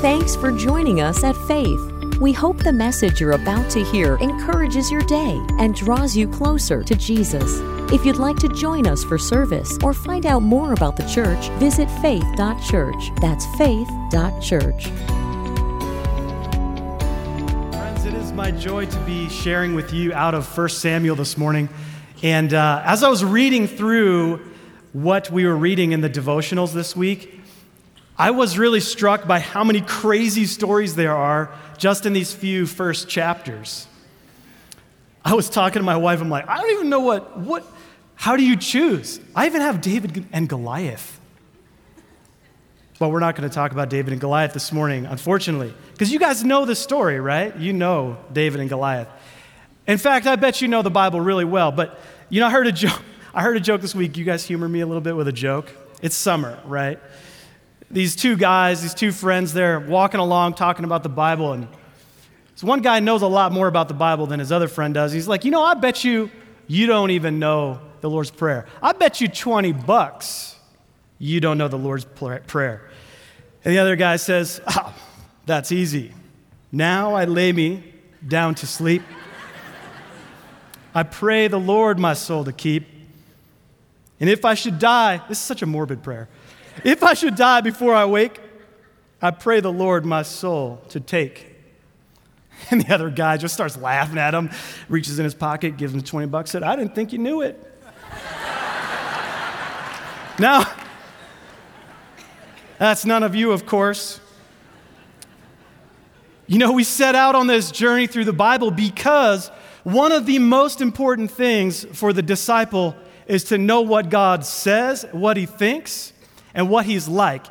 Thanks for joining us at Faith. We hope the message you're about to hear encourages your day and draws you closer to Jesus. If you'd like to join us for service or find out more about the church, visit faith.church. That's faith.church. Friends, it is my joy to be sharing with you out of 1 Samuel this morning. And uh, as I was reading through what we were reading in the devotionals this week, I was really struck by how many crazy stories there are just in these few first chapters. I was talking to my wife, I'm like, I don't even know what, what, how do you choose? I even have David and Goliath. But we're not going to talk about David and Goliath this morning, unfortunately, because you guys know the story, right? You know David and Goliath. In fact, I bet you know the Bible really well. But you know, I heard a joke. I heard a joke this week. You guys humor me a little bit with a joke. It's summer, right? These two guys, these two friends, they're walking along talking about the Bible, and so one guy knows a lot more about the Bible than his other friend does. He's like, you know, I bet you you don't even know the Lord's Prayer. I bet you 20 bucks you don't know the Lord's Prayer. And the other guy says, oh, that's easy. Now I lay me down to sleep. I pray the Lord my soul to keep. And if I should die, this is such a morbid prayer. If I should die before I wake, I pray the Lord my soul to take. And the other guy just starts laughing at him, reaches in his pocket, gives him 20 bucks, said, I didn't think you knew it. now, that's none of you, of course. You know, we set out on this journey through the Bible because one of the most important things for the disciple is to know what God says, what he thinks, and what he's like.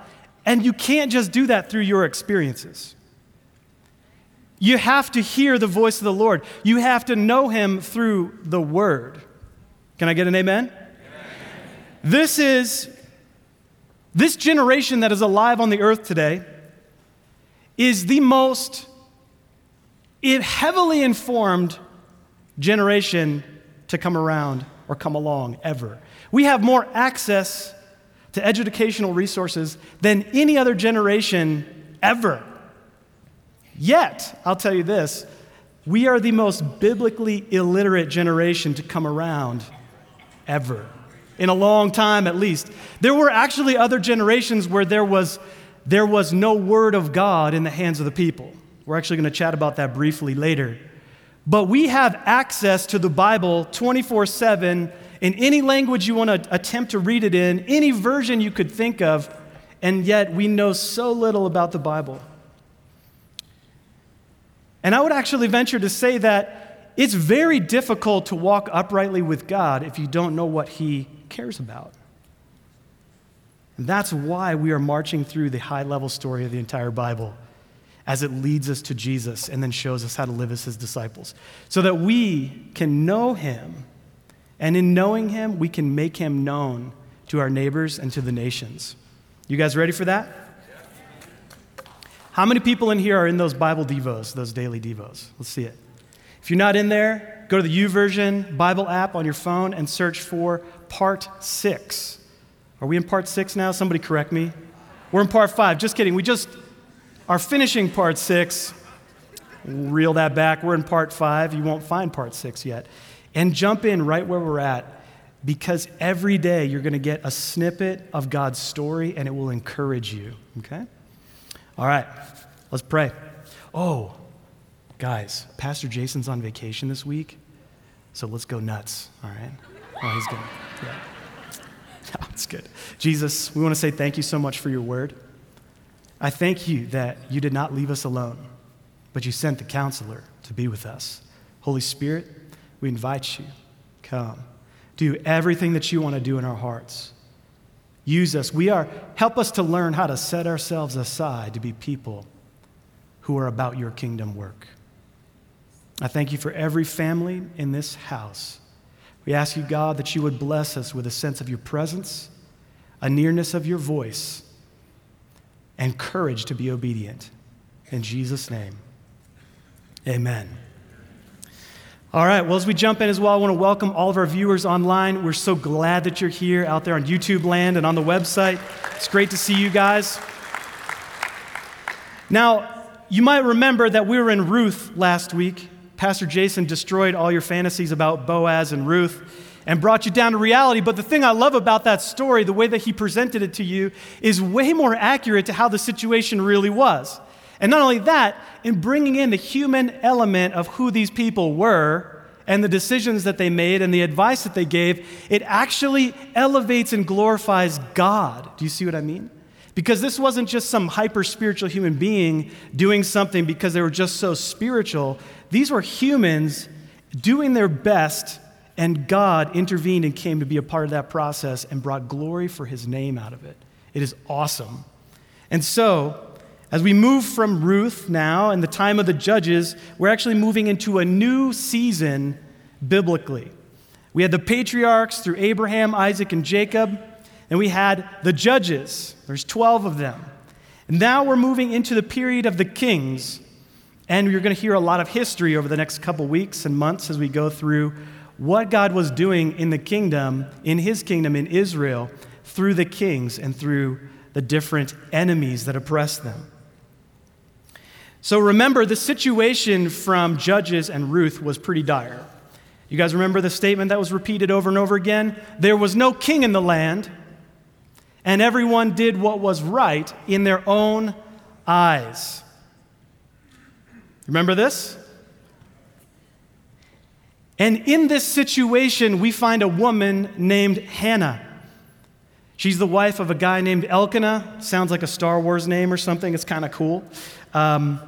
And you can't just do that through your experiences. You have to hear the voice of the Lord. You have to know him through the word. Can I get an amen? amen? This is this generation that is alive on the earth today is the most heavily informed generation to come around or come along ever. We have more access to educational resources than any other generation ever. Yet, I'll tell you this we are the most biblically illiterate generation to come around ever, in a long time at least. There were actually other generations where there was, there was no word of God in the hands of the people. We're actually going to chat about that briefly later. But we have access to the Bible 24 7 in any language you want to attempt to read it in, any version you could think of, and yet we know so little about the Bible. And I would actually venture to say that it's very difficult to walk uprightly with God if you don't know what He cares about. And that's why we are marching through the high level story of the entire Bible as it leads us to Jesus and then shows us how to live as His disciples. So that we can know Him, and in knowing Him, we can make Him known to our neighbors and to the nations. You guys ready for that? How many people in here are in those Bible Devos, those daily Devos? Let's see it. If you're not in there, go to the YouVersion Bible app on your phone and search for part six. Are we in part six now? Somebody correct me. We're in part five. Just kidding. We just are finishing part six. Reel that back. We're in part five. You won't find part six yet. And jump in right where we're at because every day you're going to get a snippet of God's story and it will encourage you. Okay? All right, let's pray. Oh, guys, Pastor Jason's on vacation this week, so let's go nuts, all right? Oh, he's good. Yeah. That's good. Jesus, we want to say thank you so much for your word. I thank you that you did not leave us alone, but you sent the counselor to be with us. Holy Spirit, we invite you, come. Do everything that you want to do in our hearts. Use us. We are, help us to learn how to set ourselves aside to be people who are about your kingdom work. I thank you for every family in this house. We ask you, God, that you would bless us with a sense of your presence, a nearness of your voice, and courage to be obedient. In Jesus' name, amen. All right, well, as we jump in as well, I want to welcome all of our viewers online. We're so glad that you're here out there on YouTube land and on the website. It's great to see you guys. Now, you might remember that we were in Ruth last week. Pastor Jason destroyed all your fantasies about Boaz and Ruth and brought you down to reality. But the thing I love about that story, the way that he presented it to you, is way more accurate to how the situation really was. And not only that, in bringing in the human element of who these people were and the decisions that they made and the advice that they gave, it actually elevates and glorifies God. Do you see what I mean? Because this wasn't just some hyper spiritual human being doing something because they were just so spiritual. These were humans doing their best, and God intervened and came to be a part of that process and brought glory for his name out of it. It is awesome. And so, as we move from Ruth now and the time of the judges, we're actually moving into a new season biblically. We had the patriarchs through Abraham, Isaac, and Jacob, and we had the judges. There's 12 of them. And now we're moving into the period of the kings, and you're going to hear a lot of history over the next couple weeks and months as we go through what God was doing in the kingdom, in his kingdom in Israel, through the kings and through the different enemies that oppressed them. So remember, the situation from Judges and Ruth was pretty dire. You guys remember the statement that was repeated over and over again? There was no king in the land, and everyone did what was right in their own eyes. Remember this? And in this situation, we find a woman named Hannah. She's the wife of a guy named Elkanah. Sounds like a Star Wars name or something. It's kind of cool. Um,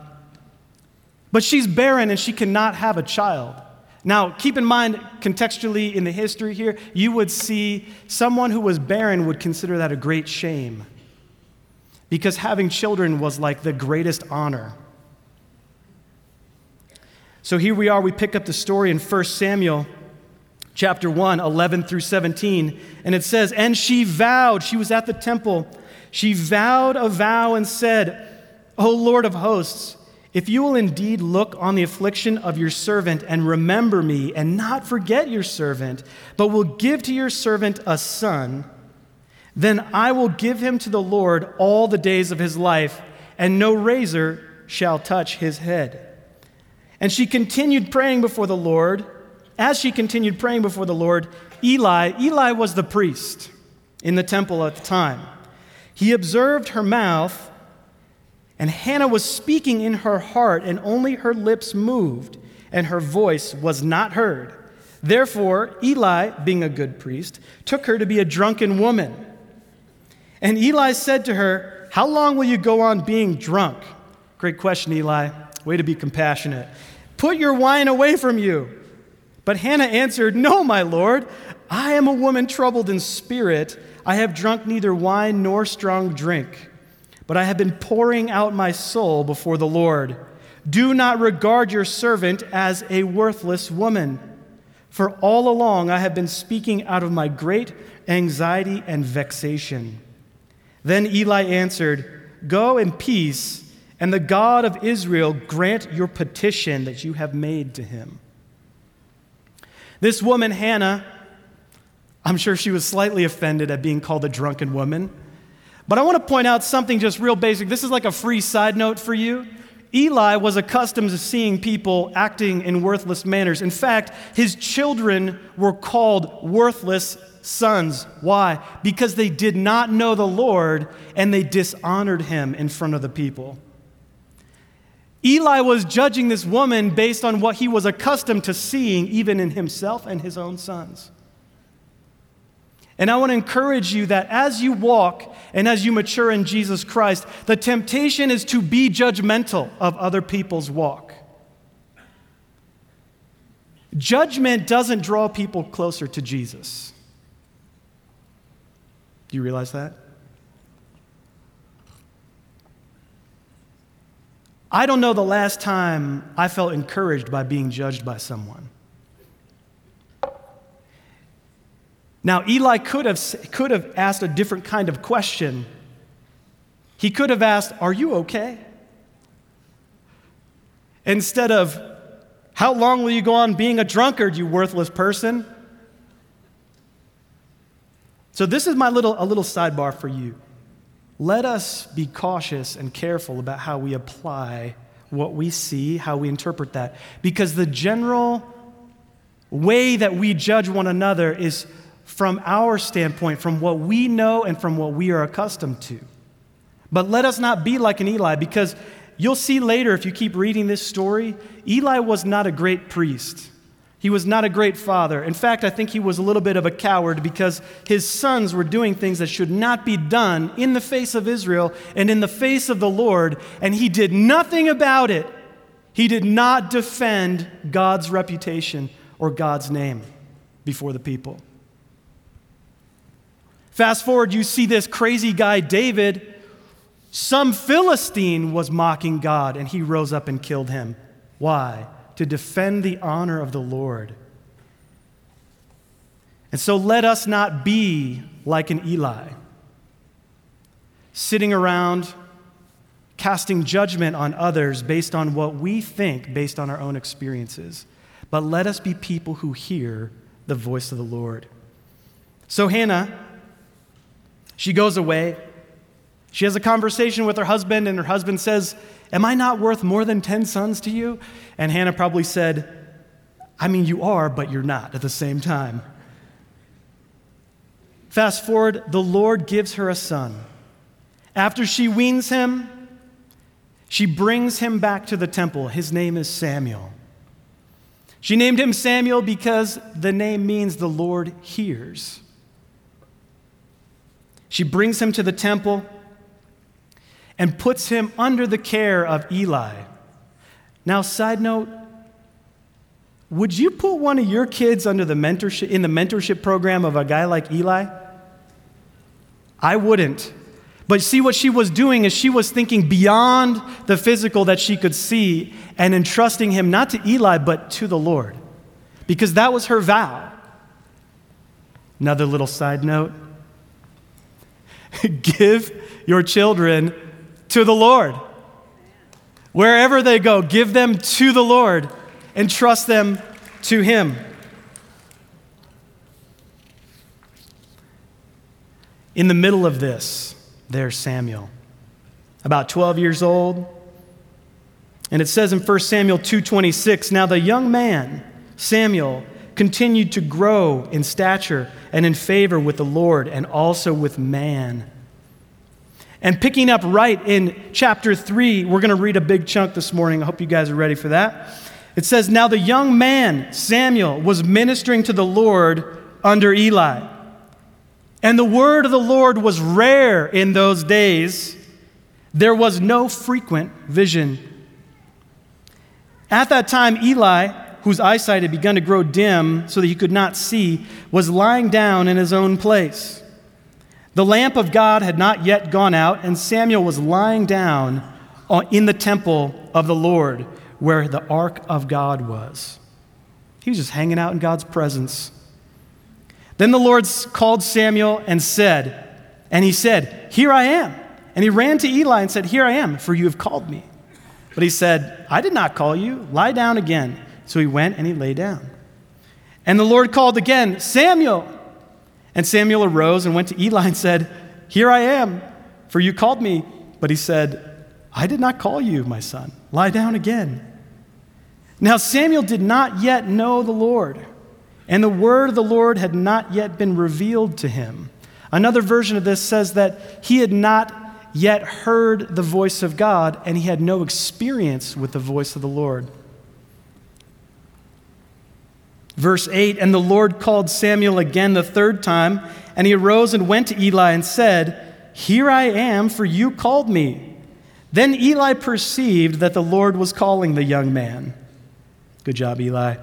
but she's barren and she cannot have a child. Now, keep in mind, contextually in the history here, you would see someone who was barren would consider that a great shame. Because having children was like the greatest honor. So here we are, we pick up the story in 1 Samuel chapter 1, 11 through 17, and it says, And she vowed, she was at the temple, she vowed a vow and said, O Lord of hosts, if you will indeed look on the affliction of your servant and remember me and not forget your servant, but will give to your servant a son, then I will give him to the Lord all the days of his life, and no razor shall touch his head. And she continued praying before the Lord. As she continued praying before the Lord, Eli, Eli was the priest in the temple at the time. He observed her mouth and Hannah was speaking in her heart, and only her lips moved, and her voice was not heard. Therefore, Eli, being a good priest, took her to be a drunken woman. And Eli said to her, How long will you go on being drunk? Great question, Eli. Way to be compassionate. Put your wine away from you. But Hannah answered, No, my Lord. I am a woman troubled in spirit. I have drunk neither wine nor strong drink but I have been pouring out my soul before the Lord. Do not regard your servant as a worthless woman, for all along I have been speaking out of my great anxiety and vexation. Then Eli answered, Go in peace, and the God of Israel grant your petition that you have made to him. This woman, Hannah, I'm sure she was slightly offended at being called a drunken woman. But I want to point out something just real basic. This is like a free side note for you. Eli was accustomed to seeing people acting in worthless manners. In fact, his children were called worthless sons. Why? Because they did not know the Lord and they dishonored him in front of the people. Eli was judging this woman based on what he was accustomed to seeing, even in himself and his own sons. And I want to encourage you that as you walk and as you mature in Jesus Christ, the temptation is to be judgmental of other people's walk. Judgment doesn't draw people closer to Jesus. Do you realize that? I don't know the last time I felt encouraged by being judged by someone. Now, Eli could have, could have asked a different kind of question. He could have asked, Are you okay? Instead of, How long will you go on being a drunkard, you worthless person? So, this is my little, a little sidebar for you. let us be cautious and careful about how we apply what we see, how we interpret that. Because the general way that we judge one another is from our standpoint, from what we know and from what we are accustomed to. But let us not be like an Eli, because you'll see later if you keep reading this story, Eli was not a great priest. He was not a great father. In fact, I think he was a little bit of a coward because his sons were doing things that should not be done in the face of Israel and in the face of the Lord, and he did nothing about it. He did not defend God's reputation or God's name before the people. Fast forward, you see this crazy guy, David. Some Philistine was mocking God, and he rose up and killed him. Why? To defend the honor of the Lord. And so let us not be like an Eli, sitting around casting judgment on others based on what we think, based on our own experiences. But let us be people who hear the voice of the Lord. So Hannah she goes away. She has a conversation with her husband, and her husband says, Am I not worth more than 10 sons to you? And Hannah probably said, I mean, you are, but you're not at the same time. Fast forward, the Lord gives her a son. After she weans him, she brings him back to the temple. His name is Samuel. She named him Samuel because the name means the Lord hears. She brings him to the temple and puts him under the care of Eli. Now, side note, would you put one of your kids under the mentorship in the mentorship program of a guy like Eli? I wouldn't. But see what she was doing is she was thinking beyond the physical that she could see and entrusting him not to Eli but to the Lord. Because that was her vow. Another little side note give your children to the Lord. Wherever they go, give them to the Lord and trust them to Him. In the middle of this, there's Samuel, about 12 years old. And it says in 1 Samuel 2:26, now the young man, Samuel, continued to grow in stature and in favor with the Lord and also with man. And picking up right in chapter 3, we're going to read a big chunk this morning. I hope you guys are ready for that. It says, Now the young man, Samuel, was ministering to the Lord under Eli. And the word of the Lord was rare in those days. There was no frequent vision. At that time, Eli whose eyesight had begun to grow dim so that he could not see, was lying down in his own place. The lamp of God had not yet gone out, and Samuel was lying down in the temple of the Lord where the ark of God was. He was just hanging out in God's presence. Then the Lord called Samuel and said, and he said, Here I am. And he ran to Eli and said, Here I am, for you have called me. But he said, I did not call you. Lie down again. So he went and he lay down. And the Lord called again, Samuel. And Samuel arose and went to Eli and said, Here I am, for you called me. But he said, I did not call you, my son. Lie down again. Now Samuel did not yet know the Lord, and the word of the Lord had not yet been revealed to him. Another version of this says that he had not yet heard the voice of God, and he had no experience with the voice of the Lord. Verse 8 And the Lord called Samuel again the third time, and he arose and went to Eli and said, Here I am, for you called me. Then Eli perceived that the Lord was calling the young man. Good job, Eli.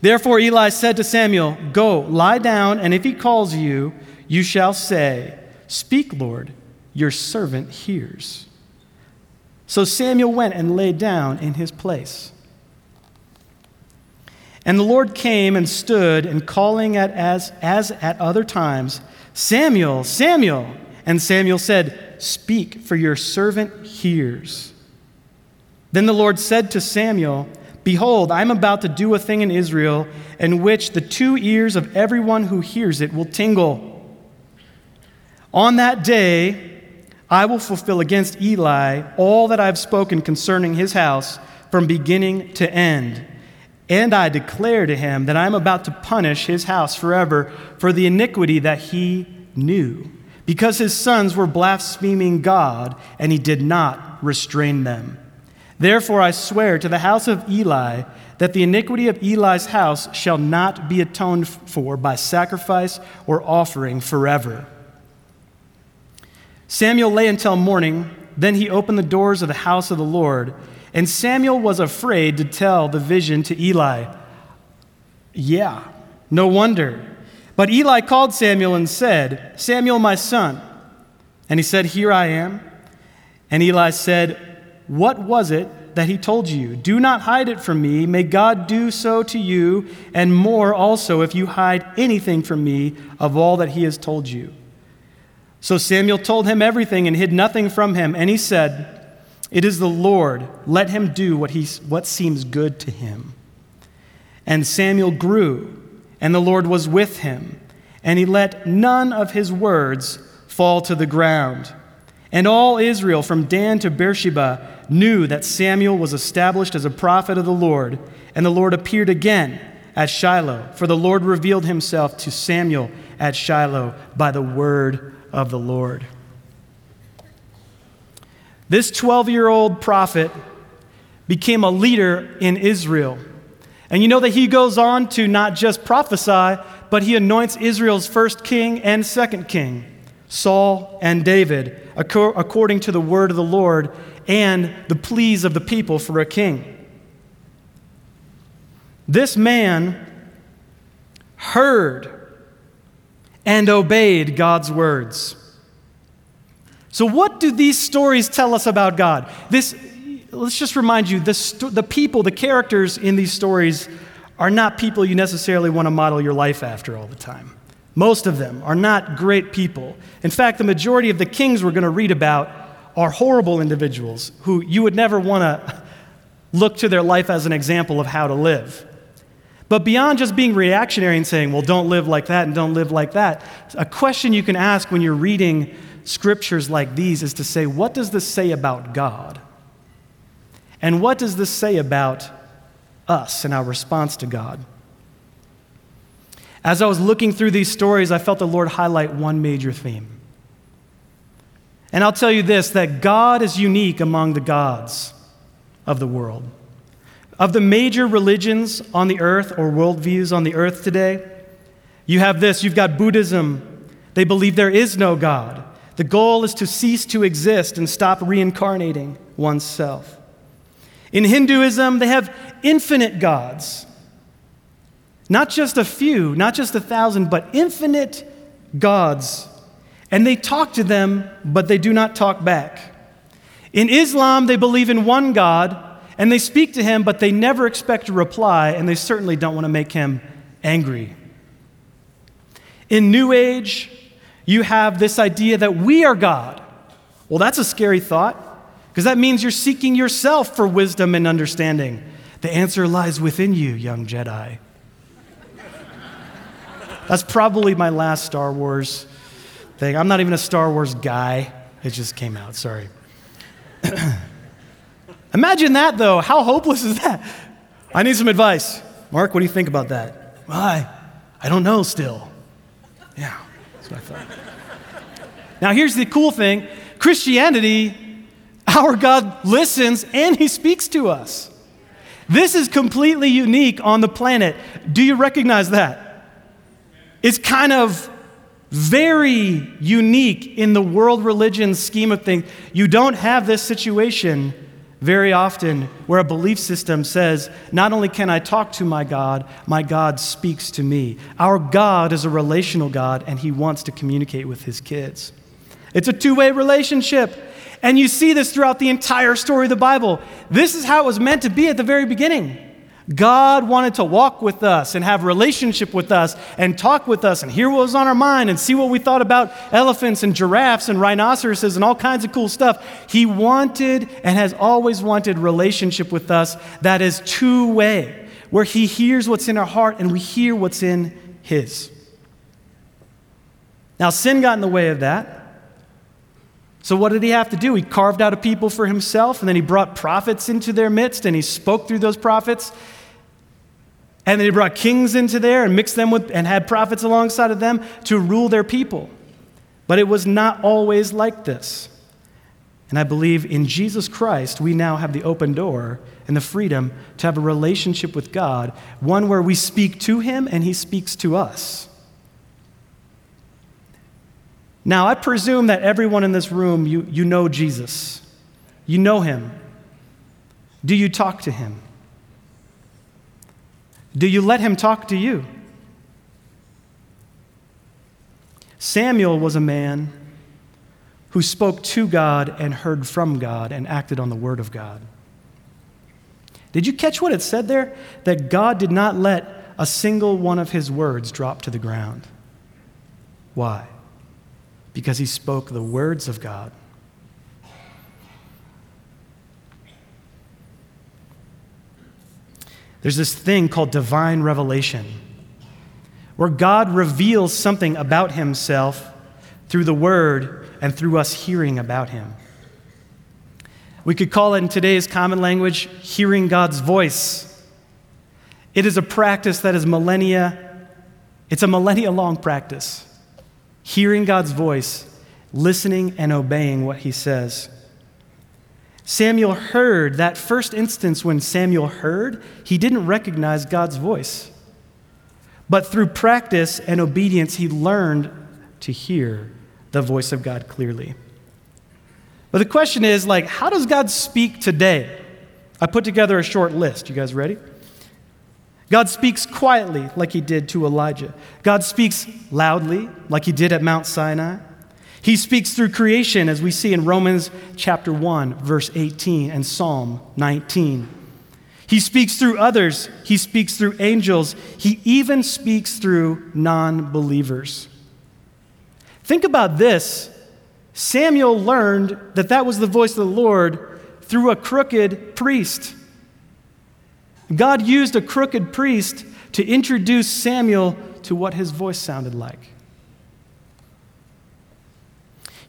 Therefore, Eli said to Samuel, Go, lie down, and if he calls you, you shall say, Speak, Lord, your servant hears. So Samuel went and lay down in his place. And the Lord came and stood, and calling at as, as at other times, Samuel, Samuel. And Samuel said, Speak, for your servant hears. Then the Lord said to Samuel, Behold, I am about to do a thing in Israel in which the two ears of everyone who hears it will tingle. On that day, I will fulfill against Eli all that I have spoken concerning his house from beginning to end. And I declare to him that I am about to punish his house forever for the iniquity that he knew, because his sons were blaspheming God, and he did not restrain them. Therefore I swear to the house of Eli that the iniquity of Eli's house shall not be atoned for by sacrifice or offering forever. Samuel lay until morning. Then he opened the doors of the house of the Lord. And Samuel was afraid to tell the vision to Eli. Yeah, no wonder. But Eli called Samuel and said, Samuel, my son. And he said, Here I am. And Eli said, What was it that he told you? Do not hide it from me. May God do so to you, and more also if you hide anything from me of all that he has told you. So Samuel told him everything and hid nothing from him. And he said, it is the Lord. Let him do what, he, what seems good to him. And Samuel grew, and the Lord was with him, and he let none of his words fall to the ground. And all Israel, from Dan to Beersheba, knew that Samuel was established as a prophet of the Lord. And the Lord appeared again at Shiloh, for the Lord revealed himself to Samuel at Shiloh by the word of the Lord. This 12 year old prophet became a leader in Israel. And you know that he goes on to not just prophesy, but he anoints Israel's first king and second king, Saul and David, according to the word of the Lord and the pleas of the people for a king. This man heard and obeyed God's words. So, what do these stories tell us about God? This, let's just remind you the, the people, the characters in these stories are not people you necessarily want to model your life after all the time. Most of them are not great people. In fact, the majority of the kings we're going to read about are horrible individuals who you would never want to look to their life as an example of how to live. But beyond just being reactionary and saying, well, don't live like that and don't live like that, a question you can ask when you're reading scriptures like these is to say, what does this say about God? And what does this say about us and our response to God? As I was looking through these stories, I felt the Lord highlight one major theme. And I'll tell you this that God is unique among the gods of the world. Of the major religions on the earth or worldviews on the earth today, you have this you've got Buddhism. They believe there is no God. The goal is to cease to exist and stop reincarnating oneself. In Hinduism, they have infinite gods. Not just a few, not just a thousand, but infinite gods. And they talk to them, but they do not talk back. In Islam, they believe in one God, and they speak to him, but they never expect a reply, and they certainly don't want to make him angry. In New Age, you have this idea that we are God. Well, that's a scary thought because that means you're seeking yourself for wisdom and understanding. The answer lies within you, young Jedi. That's probably my last Star Wars thing. I'm not even a Star Wars guy. It just came out, sorry. Imagine that, though. How hopeless is that? I need some advice. Mark, what do you think about that? Well, I, I don't know still. Yeah. I thought. Now, here's the cool thing Christianity, our God listens and he speaks to us. This is completely unique on the planet. Do you recognize that? It's kind of very unique in the world religion scheme of things. You don't have this situation very often where a belief system says, Not only can I talk to my God, my God speaks to me. Our God is a relational God, and He wants to communicate with His kids. It's a two way relationship. And you see this throughout the entire story of the Bible. This is how it was meant to be at the very beginning. God wanted to walk with us and have relationship with us and talk with us and hear what was on our mind and see what we thought about elephants and giraffes and rhinoceroses and all kinds of cool stuff. He wanted and has always wanted relationship with us that is two-way, where he hears what's in our heart and we hear what's in his. Now sin got in the way of that. So, what did he have to do? He carved out a people for himself, and then he brought prophets into their midst, and he spoke through those prophets. And then he brought kings into there and mixed them with, and had prophets alongside of them to rule their people. But it was not always like this. And I believe in Jesus Christ, we now have the open door and the freedom to have a relationship with God, one where we speak to him and he speaks to us. Now, I presume that everyone in this room, you, you know Jesus. You know him. Do you talk to him? Do you let him talk to you? Samuel was a man who spoke to God and heard from God and acted on the word of God. Did you catch what it said there? That God did not let a single one of his words drop to the ground. Why? because he spoke the words of God. There's this thing called divine revelation, where God reveals something about himself through the word and through us hearing about him. We could call it in today's common language hearing God's voice. It is a practice that is millennia, it's a millennia long practice hearing God's voice, listening and obeying what he says. Samuel heard that first instance when Samuel heard, he didn't recognize God's voice. But through practice and obedience, he learned to hear the voice of God clearly. But the question is like how does God speak today? I put together a short list. You guys ready? God speaks quietly, like he did to Elijah. God speaks loudly, like he did at Mount Sinai. He speaks through creation, as we see in Romans chapter 1, verse 18, and Psalm 19. He speaks through others, he speaks through angels, he even speaks through non believers. Think about this Samuel learned that that was the voice of the Lord through a crooked priest. God used a crooked priest to introduce Samuel to what his voice sounded like.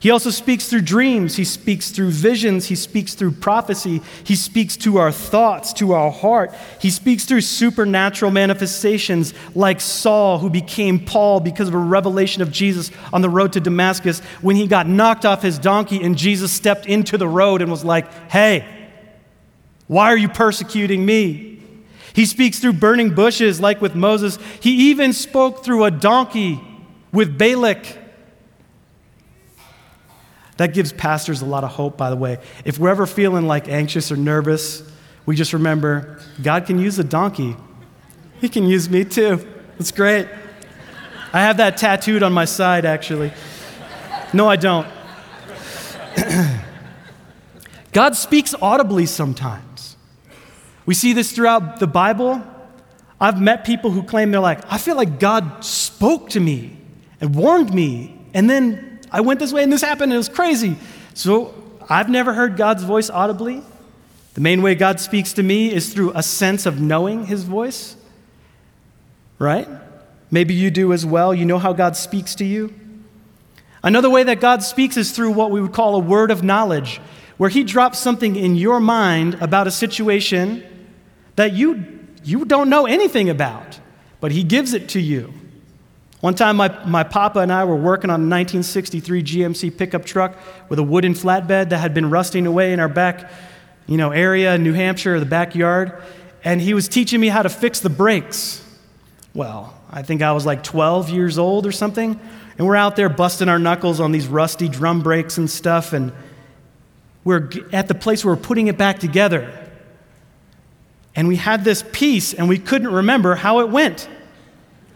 He also speaks through dreams. He speaks through visions. He speaks through prophecy. He speaks to our thoughts, to our heart. He speaks through supernatural manifestations like Saul, who became Paul because of a revelation of Jesus on the road to Damascus when he got knocked off his donkey and Jesus stepped into the road and was like, Hey, why are you persecuting me? He speaks through burning bushes, like with Moses. He even spoke through a donkey with Balak. That gives pastors a lot of hope, by the way. If we're ever feeling like anxious or nervous, we just remember God can use a donkey. He can use me too. That's great. I have that tattooed on my side, actually. No, I don't. God speaks audibly sometimes. We see this throughout the Bible. I've met people who claim they're like, I feel like God spoke to me and warned me, and then I went this way and this happened and it was crazy. So I've never heard God's voice audibly. The main way God speaks to me is through a sense of knowing his voice, right? Maybe you do as well. You know how God speaks to you. Another way that God speaks is through what we would call a word of knowledge, where he drops something in your mind about a situation that you, you don't know anything about, but he gives it to you. One time, my, my papa and I were working on a 1963 GMC pickup truck with a wooden flatbed that had been rusting away in our back you know, area in New Hampshire, the backyard, and he was teaching me how to fix the brakes. Well, I think I was like 12 years old or something, and we're out there busting our knuckles on these rusty drum brakes and stuff, and we're at the place where we're putting it back together. And we had this piece and we couldn't remember how it went.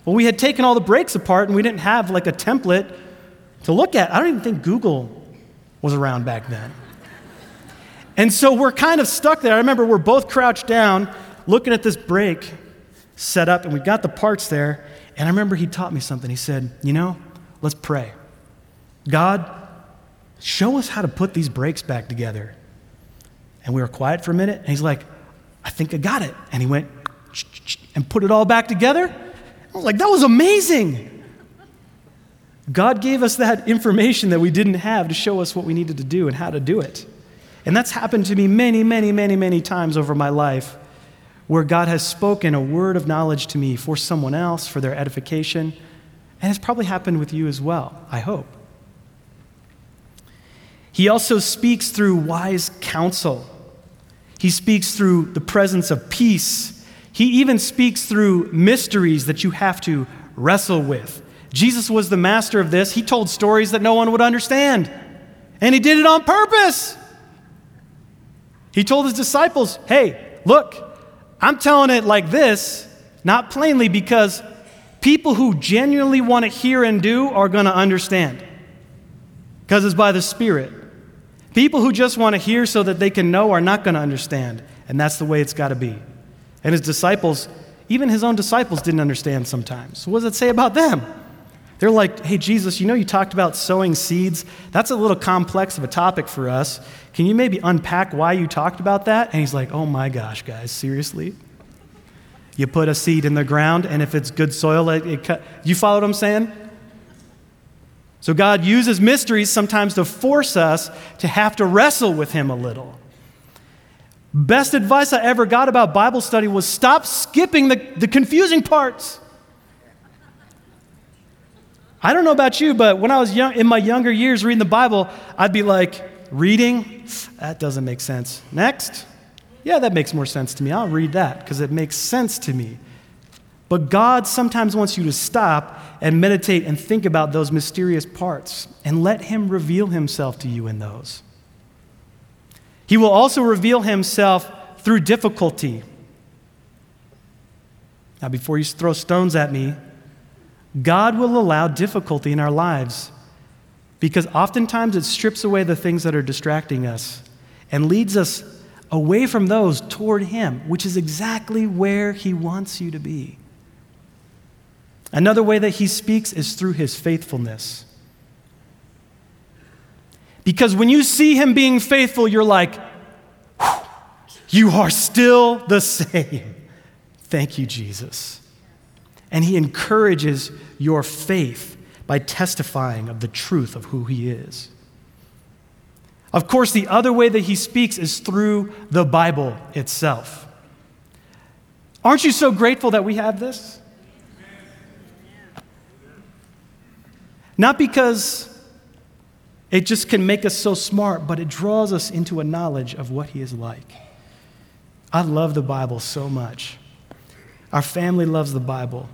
Well, we had taken all the brakes apart and we didn't have like a template to look at. I don't even think Google was around back then. And so we're kind of stuck there. I remember we're both crouched down looking at this brake set up and we got the parts there. And I remember he taught me something. He said, You know, let's pray. God, show us how to put these brakes back together. And we were quiet for a minute. And he's like, I think I got it. And he went and put it all back together. Like, that was amazing. God gave us that information that we didn't have to show us what we needed to do and how to do it. And that's happened to me many, many, many, many times over my life where God has spoken a word of knowledge to me for someone else, for their edification. And it's probably happened with you as well, I hope. He also speaks through wise counsel. He speaks through the presence of peace. He even speaks through mysteries that you have to wrestle with. Jesus was the master of this. He told stories that no one would understand, and he did it on purpose. He told his disciples, Hey, look, I'm telling it like this, not plainly, because people who genuinely want to hear and do are going to understand, because it's by the Spirit. People who just want to hear so that they can know are not going to understand, and that's the way it's got to be. And his disciples, even his own disciples, didn't understand sometimes. what does it say about them? They're like, hey, Jesus, you know you talked about sowing seeds? That's a little complex of a topic for us. Can you maybe unpack why you talked about that? And he's like, oh my gosh, guys, seriously? You put a seed in the ground, and if it's good soil, it, it cut. You follow what I'm saying? So God uses mysteries sometimes to force us to have to wrestle with Him a little. Best advice I ever got about Bible study was stop skipping the, the confusing parts. I don't know about you, but when I was young, in my younger years reading the Bible, I'd be like, reading, that doesn't make sense. Next, yeah, that makes more sense to me. I'll read that because it makes sense to me. But God sometimes wants you to stop and meditate and think about those mysterious parts and let Him reveal Himself to you in those. He will also reveal Himself through difficulty. Now, before you throw stones at me, God will allow difficulty in our lives because oftentimes it strips away the things that are distracting us and leads us away from those toward Him, which is exactly where He wants you to be. Another way that He speaks is through His faithfulness. Because when you see Him being faithful, you're like, you are still the same. Thank you, Jesus. And he encourages your faith by testifying of the truth of who he is. Of course, the other way that he speaks is through the Bible itself. Aren't you so grateful that we have this? Not because it just can make us so smart, but it draws us into a knowledge of what he is like. I love the Bible so much. Our family loves the Bible.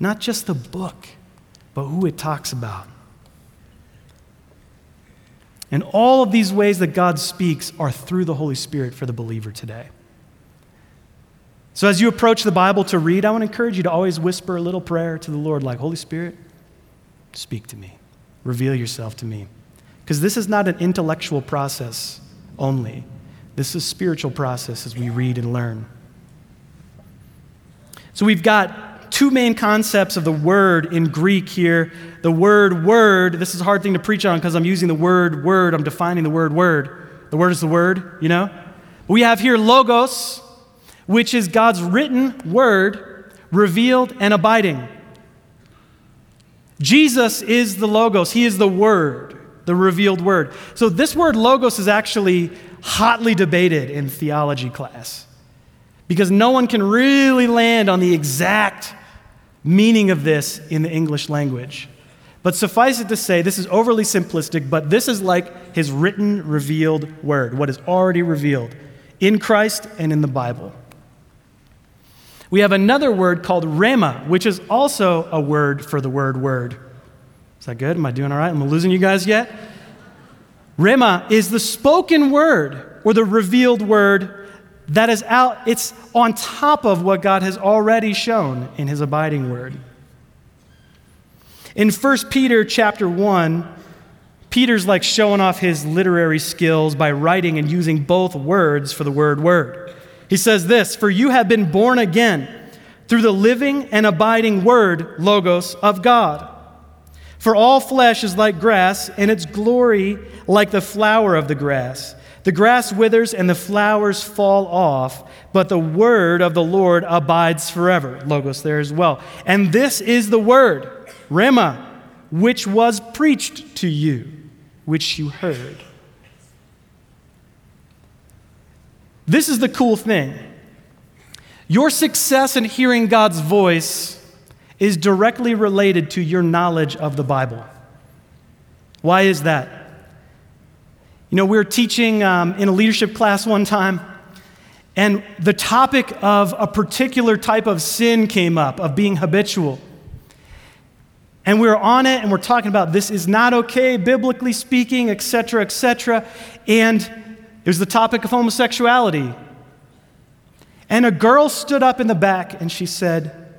Not just the book, but who it talks about. And all of these ways that God speaks are through the Holy Spirit for the believer today. So as you approach the Bible to read, I want to encourage you to always whisper a little prayer to the Lord, like, Holy Spirit, speak to me, reveal yourself to me. Because this is not an intellectual process only, this is a spiritual process as we read and learn. So we've got two main concepts of the word in Greek here. The word word, this is a hard thing to preach on because I'm using the word word, I'm defining the word word. The word is the word, you know? We have here logos, which is God's written word, revealed and abiding. Jesus is the logos, He is the word, the revealed word. So this word logos is actually hotly debated in theology class because no one can really land on the exact meaning of this in the English language. But suffice it to say, this is overly simplistic, but this is like his written, revealed word, what is already revealed in Christ and in the Bible. We have another word called rhema, which is also a word for the word word. Is that good? Am I doing all right? Am I losing you guys yet? Rhema is the spoken word or the revealed word that is out, it's on top of what God has already shown in his abiding word. In 1 Peter chapter 1, Peter's like showing off his literary skills by writing and using both words for the word word. He says this For you have been born again through the living and abiding word, Logos, of God. For all flesh is like grass, and its glory like the flower of the grass. The grass withers and the flowers fall off, but the word of the Lord abides forever. Logos there as well. And this is the word, Rhema, which was preached to you, which you heard. This is the cool thing. Your success in hearing God's voice is directly related to your knowledge of the Bible. Why is that? You know, we were teaching um, in a leadership class one time, and the topic of a particular type of sin came up, of being habitual. And we were on it, and we're talking about this is not okay, biblically speaking, etc., etc. And it was the topic of homosexuality. And a girl stood up in the back and she said,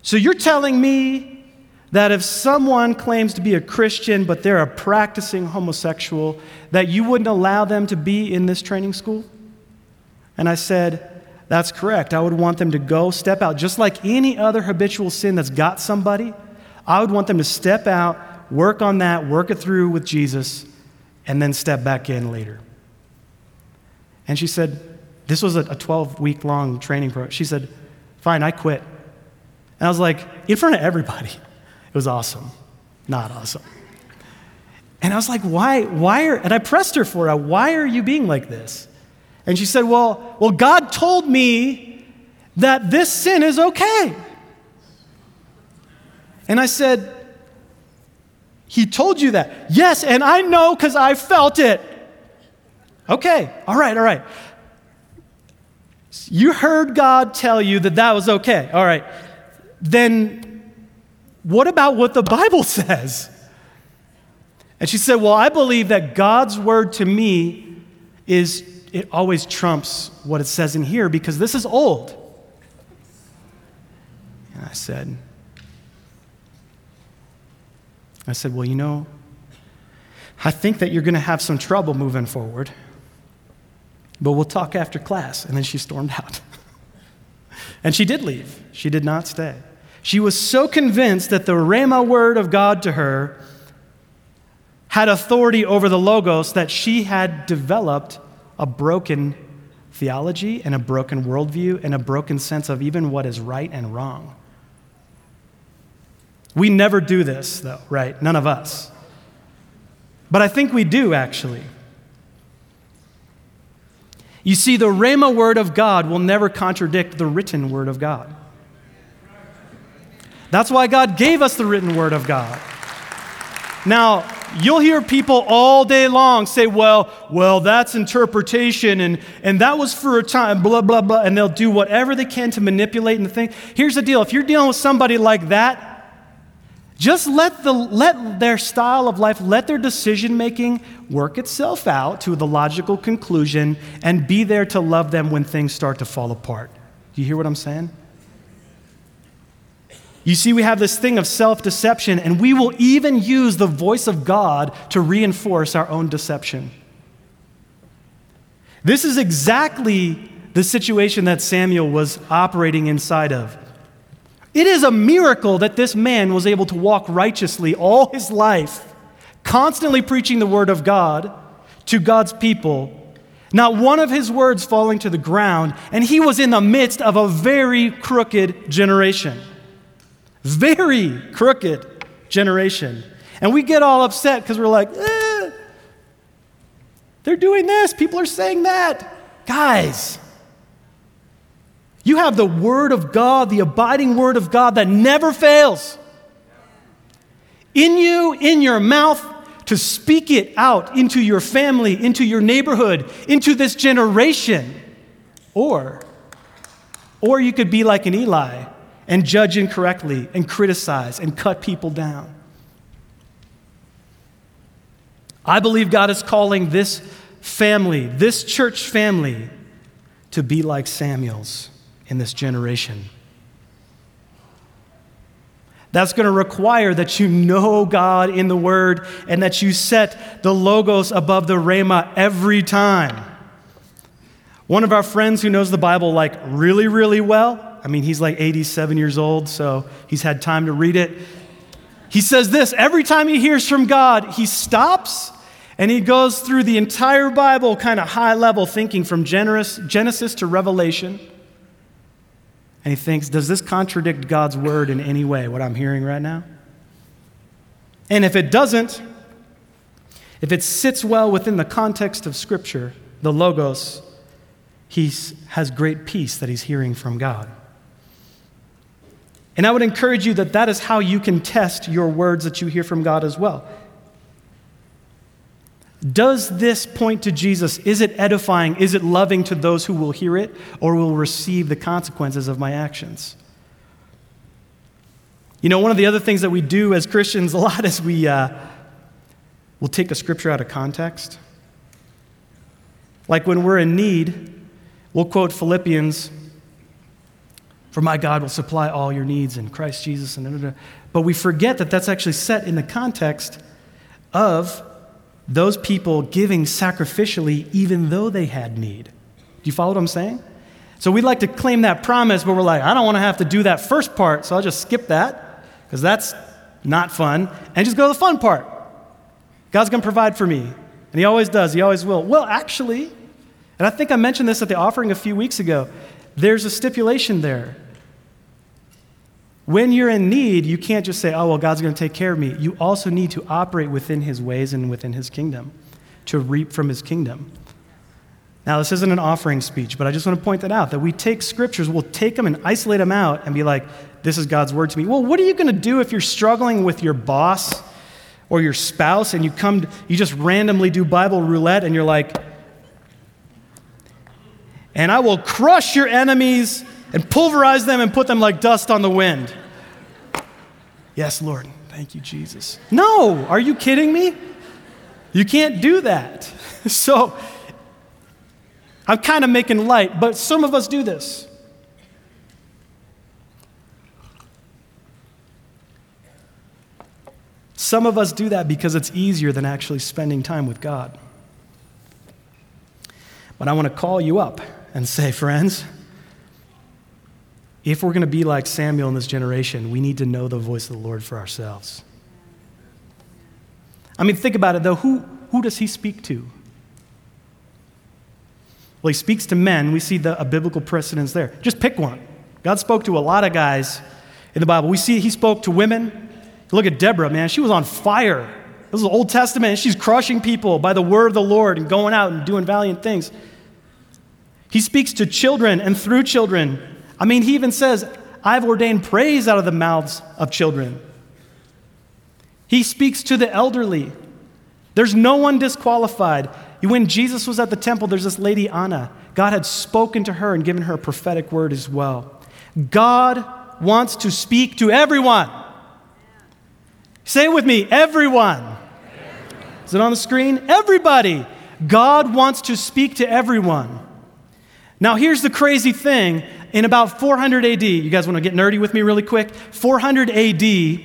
So you're telling me that if someone claims to be a Christian but they're a practicing homosexual, that you wouldn't allow them to be in this training school? And I said, That's correct. I would want them to go, step out, just like any other habitual sin that's got somebody. I would want them to step out, work on that, work it through with Jesus, and then step back in later. And she said, this was a 12 week long training program. She said, Fine, I quit. And I was like, In front of everybody. It was awesome. Not awesome. And I was like, Why? Why are, and I pressed her for it. Why are you being like this? And she said, Well, well, God told me that this sin is okay. And I said, He told you that. Yes, and I know because I felt it. Okay, all right, all right. You heard God tell you that that was okay. All right. Then what about what the Bible says? And she said, Well, I believe that God's word to me is, it always trumps what it says in here because this is old. And I said, I said, Well, you know, I think that you're going to have some trouble moving forward but we'll talk after class. And then she stormed out. and she did leave, she did not stay. She was so convinced that the Rhema word of God to her had authority over the Logos that she had developed a broken theology and a broken worldview and a broken sense of even what is right and wrong. We never do this, though, right? None of us. But I think we do, actually. You see, the Rhema word of God will never contradict the written word of God. That's why God gave us the written word of God. Now, you'll hear people all day long say, well, well, that's interpretation, and, and that was for a time, blah, blah, blah, and they'll do whatever they can to manipulate and think. Here's the deal if you're dealing with somebody like that, just let, the, let their style of life, let their decision making work itself out to the logical conclusion and be there to love them when things start to fall apart. Do you hear what I'm saying? You see, we have this thing of self deception, and we will even use the voice of God to reinforce our own deception. This is exactly the situation that Samuel was operating inside of. It is a miracle that this man was able to walk righteously all his life, constantly preaching the word of God to God's people. Not one of his words falling to the ground, and he was in the midst of a very crooked generation. Very crooked generation. And we get all upset because we're like, eh, they're doing this, people are saying that. Guys, you have the Word of God, the abiding Word of God that never fails. In you, in your mouth, to speak it out into your family, into your neighborhood, into this generation. Or, or you could be like an Eli and judge incorrectly and criticize and cut people down. I believe God is calling this family, this church family, to be like Samuel's in this generation. That's going to require that you know God in the Word and that you set the Logos above the Rhema every time. One of our friends who knows the Bible like really, really well, I mean, he's like 87 years old, so he's had time to read it. He says this every time he hears from God, he stops and he goes through the entire Bible, kind of high level thinking from Genesis to Revelation. And he thinks, does this contradict God's word in any way, what I'm hearing right now? And if it doesn't, if it sits well within the context of Scripture, the Logos, he has great peace that he's hearing from God. And I would encourage you that that is how you can test your words that you hear from God as well. Does this point to Jesus? Is it edifying? Is it loving to those who will hear it or will receive the consequences of my actions? You know, one of the other things that we do as Christians a lot is we uh, will take a scripture out of context. Like when we're in need, we'll quote Philippians, for my God will supply all your needs in Christ Jesus. And but we forget that that's actually set in the context of those people giving sacrificially even though they had need. Do you follow what I'm saying? So we'd like to claim that promise, but we're like, I don't want to have to do that first part, so I'll just skip that because that's not fun and just go to the fun part. God's going to provide for me. And He always does, He always will. Well, actually, and I think I mentioned this at the offering a few weeks ago, there's a stipulation there. When you're in need, you can't just say, oh, well, God's going to take care of me. You also need to operate within his ways and within his kingdom, to reap from his kingdom. Now, this isn't an offering speech, but I just want to point that out that we take scriptures, we'll take them and isolate them out and be like, this is God's word to me. Well, what are you going to do if you're struggling with your boss or your spouse and you come, you just randomly do Bible roulette and you're like, and I will crush your enemies and pulverize them and put them like dust on the wind. Yes, Lord. Thank you, Jesus. No, are you kidding me? You can't do that. So I'm kind of making light, but some of us do this. Some of us do that because it's easier than actually spending time with God. But I want to call you up and say, friends, if we're going to be like Samuel in this generation, we need to know the voice of the Lord for ourselves. I mean, think about it though. Who, who does he speak to? Well, he speaks to men. We see the, a biblical precedence there. Just pick one. God spoke to a lot of guys in the Bible. We see he spoke to women. Look at Deborah, man. She was on fire. This is the Old Testament. she's crushing people by the word of the Lord and going out and doing valiant things. He speaks to children and through children. I mean, he even says, I've ordained praise out of the mouths of children. He speaks to the elderly. There's no one disqualified. When Jesus was at the temple, there's this lady, Anna. God had spoken to her and given her a prophetic word as well. God wants to speak to everyone. Say it with me everyone. Is it on the screen? Everybody. God wants to speak to everyone. Now, here's the crazy thing in about 400 AD, you guys want to get nerdy with me really quick? 400 AD,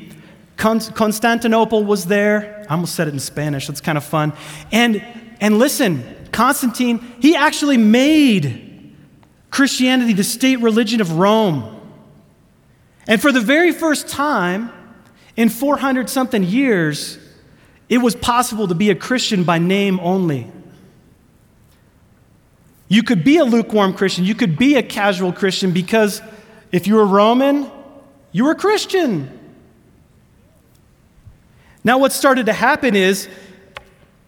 Constantinople was there. I almost said it in Spanish, that's kind of fun. And, and listen, Constantine, he actually made Christianity the state religion of Rome. And for the very first time in 400 something years, it was possible to be a Christian by name only. You could be a lukewarm Christian. You could be a casual Christian because if you were Roman, you were Christian. Now, what started to happen is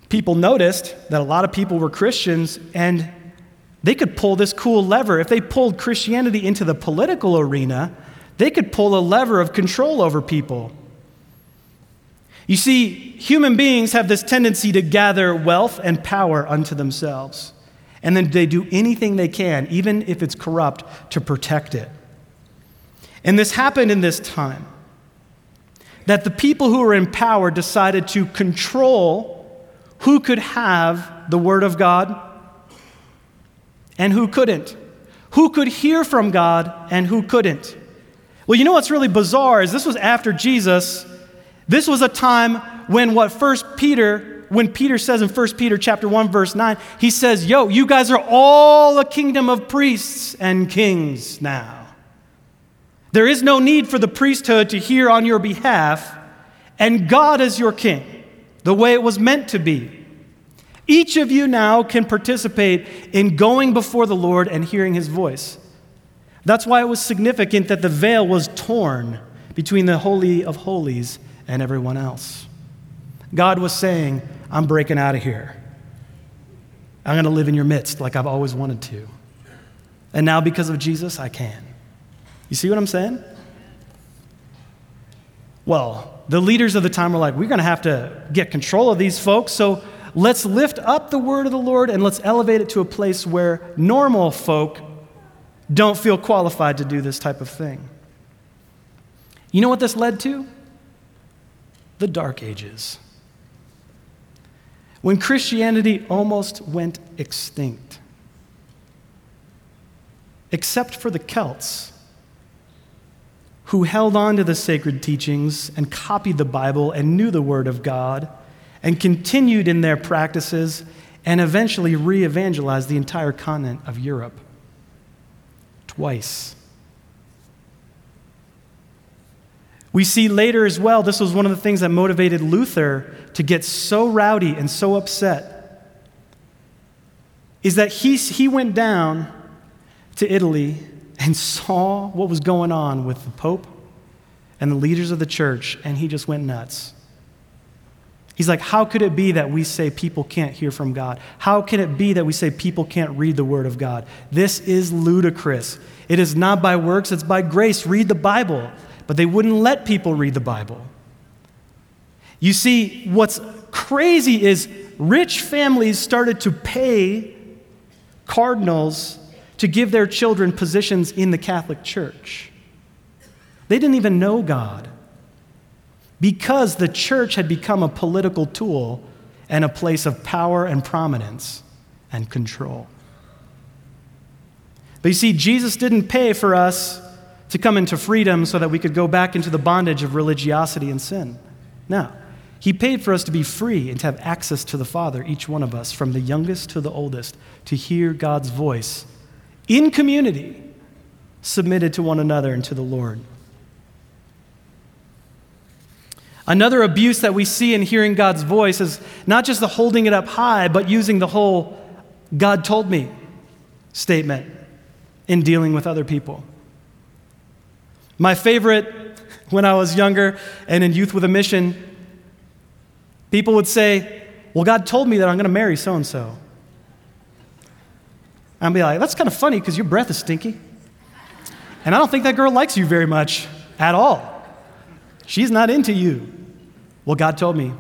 people noticed that a lot of people were Christians and they could pull this cool lever. If they pulled Christianity into the political arena, they could pull a lever of control over people. You see, human beings have this tendency to gather wealth and power unto themselves and then they do anything they can, even if it's corrupt, to protect it. And this happened in this time that the people who were in power decided to control who could have the Word of God and who couldn't, who could hear from God and who couldn't. Well, you know what's really bizarre is this was after Jesus. This was a time when what First Peter when Peter says in 1 Peter chapter 1 verse 9, he says, "Yo, you guys are all a kingdom of priests and kings now. There is no need for the priesthood to hear on your behalf, and God is your king, the way it was meant to be. Each of you now can participate in going before the Lord and hearing his voice. That's why it was significant that the veil was torn between the Holy of Holies and everyone else. God was saying, I'm breaking out of here. I'm going to live in your midst like I've always wanted to. And now, because of Jesus, I can. You see what I'm saying? Well, the leaders of the time were like, we're going to have to get control of these folks, so let's lift up the word of the Lord and let's elevate it to a place where normal folk don't feel qualified to do this type of thing. You know what this led to? The Dark Ages. When Christianity almost went extinct, except for the Celts who held on to the sacred teachings and copied the Bible and knew the Word of God and continued in their practices and eventually re evangelized the entire continent of Europe. Twice. We see later as well, this was one of the things that motivated Luther to get so rowdy and so upset, is that he, he went down to Italy and saw what was going on with the Pope and the leaders of the church, and he just went nuts. He's like, How could it be that we say people can't hear from God? How can it be that we say people can't read the Word of God? This is ludicrous. It is not by works, it's by grace. Read the Bible. But they wouldn't let people read the Bible. You see, what's crazy is rich families started to pay cardinals to give their children positions in the Catholic Church. They didn't even know God because the church had become a political tool and a place of power and prominence and control. But you see, Jesus didn't pay for us to come into freedom so that we could go back into the bondage of religiosity and sin. No. He paid for us to be free and to have access to the Father, each one of us, from the youngest to the oldest, to hear God's voice in community, submitted to one another and to the Lord. Another abuse that we see in hearing God's voice is not just the holding it up high, but using the whole God told me statement in dealing with other people. My favorite when I was younger and in Youth with a Mission, people would say, Well, God told me that I'm going to marry so and so. I'd be like, That's kind of funny because your breath is stinky. And I don't think that girl likes you very much at all. She's not into you. Well, God told me.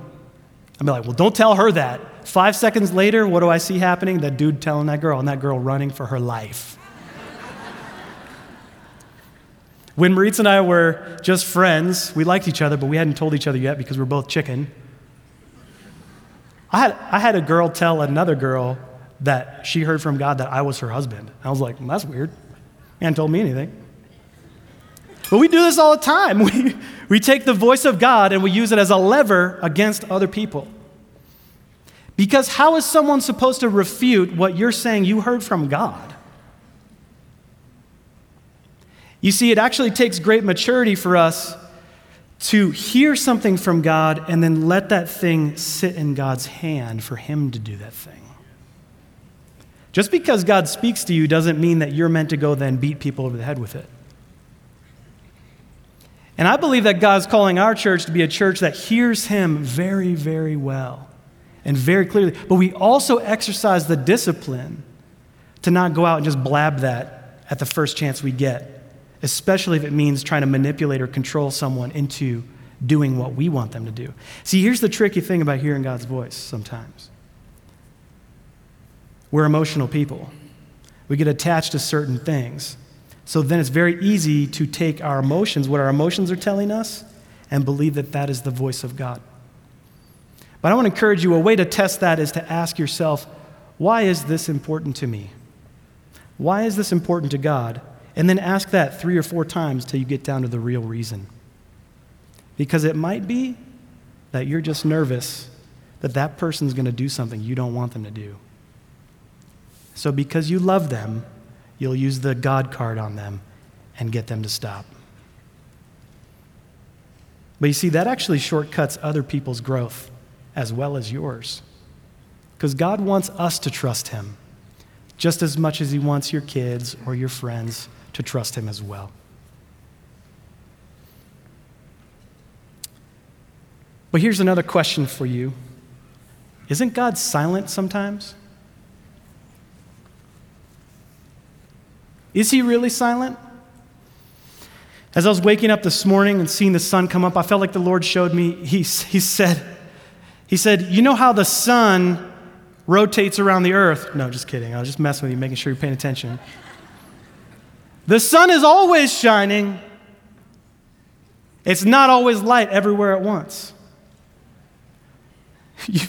I'd be like, Well, don't tell her that. Five seconds later, what do I see happening? That dude telling that girl, and that girl running for her life. When Maritza and I were just friends, we liked each other, but we hadn't told each other yet because we are both chicken. I had, I had a girl tell another girl that she heard from God that I was her husband. I was like, well, that's weird. Man told me anything. But we do this all the time. We, we take the voice of God and we use it as a lever against other people. Because how is someone supposed to refute what you're saying you heard from God? You see, it actually takes great maturity for us to hear something from God and then let that thing sit in God's hand for Him to do that thing. Just because God speaks to you doesn't mean that you're meant to go then beat people over the head with it. And I believe that God's calling our church to be a church that hears Him very, very well and very clearly. But we also exercise the discipline to not go out and just blab that at the first chance we get especially if it means trying to manipulate or control someone into doing what we want them to do. See, here's the tricky thing about hearing God's voice sometimes we're emotional people, we get attached to certain things. So then it's very easy to take our emotions, what our emotions are telling us, and believe that that is the voice of God. But I want to encourage you a way to test that is to ask yourself, why is this important to me? Why is this important to God? And then ask that three or four times till you get down to the real reason. Because it might be that you're just nervous that that person's going to do something you don't want them to do. So, because you love them, you'll use the God card on them and get them to stop. But you see, that actually shortcuts other people's growth as well as yours. Because God wants us to trust Him just as much as He wants your kids or your friends to trust Him as well. But here's another question for you Isn't God silent sometimes? Is he really silent? As I was waking up this morning and seeing the sun come up, I felt like the Lord showed me, he, he said, he said, You know how the sun rotates around the earth? No, just kidding. I was just messing with you, making sure you're paying attention. The sun is always shining. It's not always light everywhere at once. You,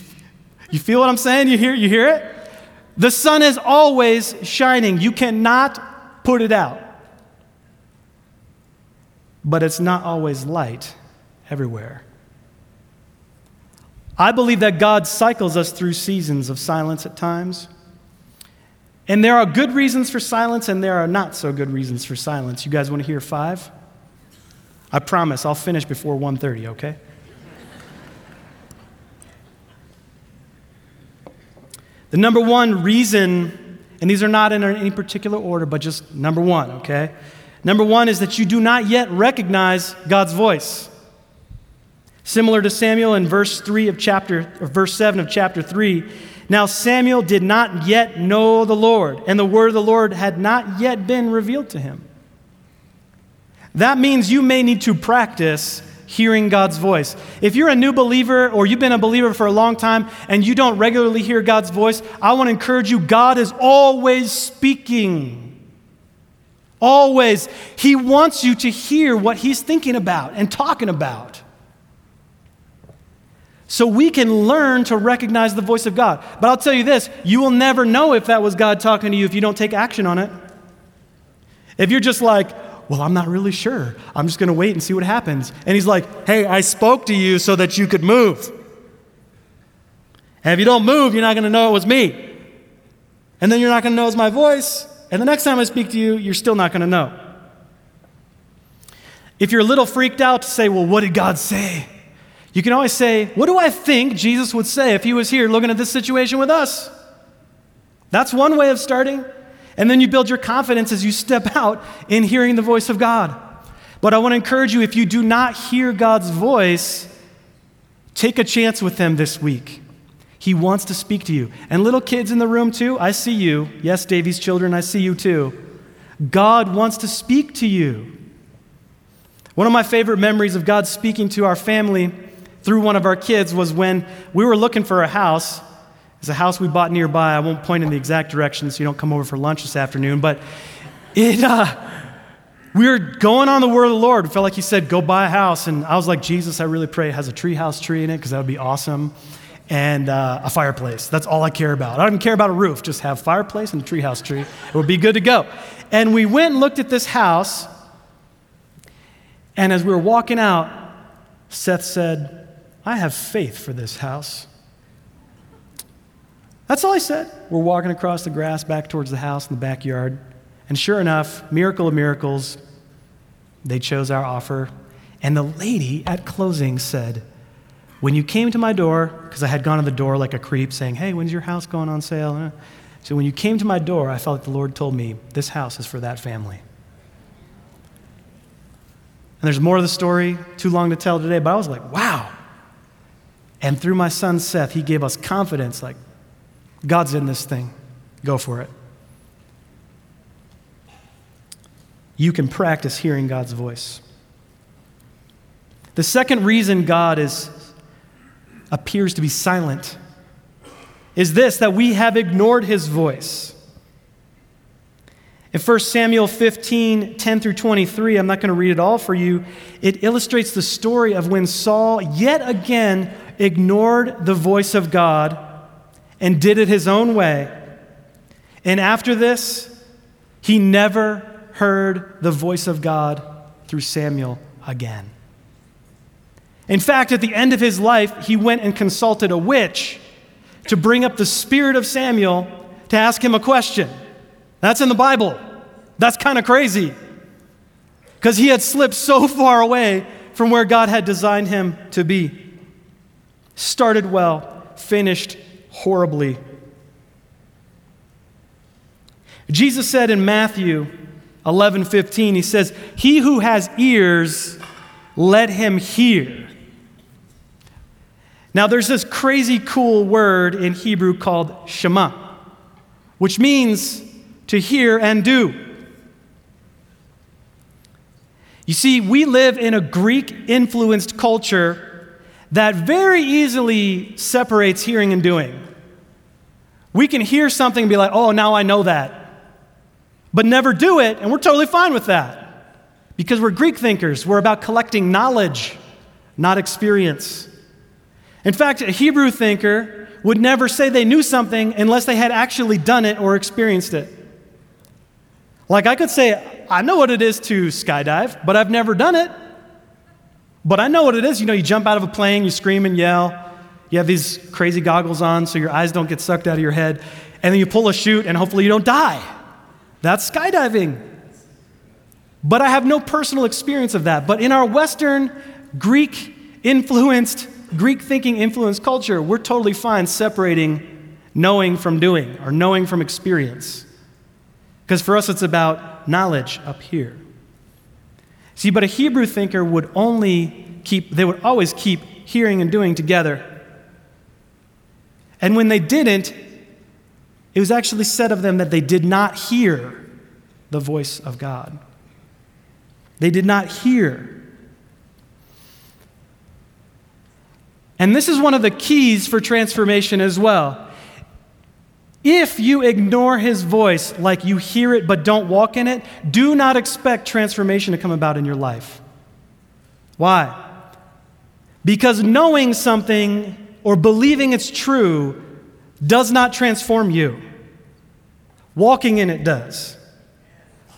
you feel what I'm saying? You hear, you hear it? The sun is always shining. You cannot put it out. But it's not always light everywhere. I believe that God cycles us through seasons of silence at times. And there are good reasons for silence and there are not so good reasons for silence. You guys want to hear five? I promise I'll finish before 1:30, okay? The number one reason, and these are not in any particular order, but just number one, okay? Number one is that you do not yet recognize God's voice. Similar to Samuel in verse 3 of chapter, or verse 7 of chapter 3. Now Samuel did not yet know the Lord, and the word of the Lord had not yet been revealed to him. That means you may need to practice hearing God's voice. If you're a new believer or you've been a believer for a long time and you don't regularly hear God's voice, I want to encourage you God is always speaking. Always. He wants you to hear what He's thinking about and talking about. So we can learn to recognize the voice of God. But I'll tell you this you will never know if that was God talking to you if you don't take action on it. If you're just like, well, I'm not really sure. I'm just going to wait and see what happens. And he's like, Hey, I spoke to you so that you could move. And if you don't move, you're not going to know it was me. And then you're not going to know it's my voice. And the next time I speak to you, you're still not going to know. If you're a little freaked out to say, Well, what did God say? You can always say, What do I think Jesus would say if he was here looking at this situation with us? That's one way of starting. And then you build your confidence as you step out in hearing the voice of God. But I want to encourage you if you do not hear God's voice, take a chance with Him this week. He wants to speak to you. And little kids in the room, too, I see you. Yes, Davy's children, I see you too. God wants to speak to you. One of my favorite memories of God speaking to our family through one of our kids was when we were looking for a house it's a house we bought nearby. I won't point in the exact direction so you don't come over for lunch this afternoon, but it, uh, we were going on the word of the Lord. It felt like He said, Go buy a house. And I was like, Jesus, I really pray it has a treehouse tree in it because that would be awesome. And uh, a fireplace. That's all I care about. I don't even care about a roof, just have fireplace and a treehouse tree. It would be good to go. And we went and looked at this house. And as we were walking out, Seth said, I have faith for this house. That's all I said. We're walking across the grass back towards the house in the backyard. And sure enough, miracle of miracles, they chose our offer. And the lady at closing said, When you came to my door, because I had gone to the door like a creep saying, Hey, when's your house going on sale? Uh, so when you came to my door, I felt like the Lord told me, This house is for that family. And there's more of the story, too long to tell today, but I was like, wow. And through my son Seth, he gave us confidence like, God's in this thing. Go for it. You can practice hearing God's voice. The second reason God is, appears to be silent is this that we have ignored his voice. In 1 Samuel 15, 10 through 23, I'm not going to read it all for you. It illustrates the story of when Saul yet again ignored the voice of God and did it his own way. And after this, he never heard the voice of God through Samuel again. In fact, at the end of his life, he went and consulted a witch to bring up the spirit of Samuel to ask him a question. That's in the Bible. That's kind of crazy. Because he had slipped so far away from where God had designed him to be. Started well, finished horribly. Jesus said in Matthew 11 15, He says, He who has ears, let him hear. Now, there's this crazy cool word in Hebrew called Shema, which means to hear and do. You see, we live in a Greek influenced culture that very easily separates hearing and doing. We can hear something and be like, oh, now I know that, but never do it, and we're totally fine with that because we're Greek thinkers. We're about collecting knowledge, not experience. In fact, a Hebrew thinker would never say they knew something unless they had actually done it or experienced it. Like I could say, I know what it is to skydive, but I've never done it. But I know what it is. You know, you jump out of a plane, you scream and yell, you have these crazy goggles on so your eyes don't get sucked out of your head, and then you pull a chute and hopefully you don't die. That's skydiving. But I have no personal experience of that. But in our Western, Greek influenced Greek thinking influenced culture, we're totally fine separating knowing from doing or knowing from experience. Because for us, it's about knowledge up here. See, but a Hebrew thinker would only keep, they would always keep hearing and doing together. And when they didn't, it was actually said of them that they did not hear the voice of God. They did not hear And this is one of the keys for transformation as well. If you ignore his voice like you hear it but don't walk in it, do not expect transformation to come about in your life. Why? Because knowing something or believing it's true does not transform you. Walking in it does.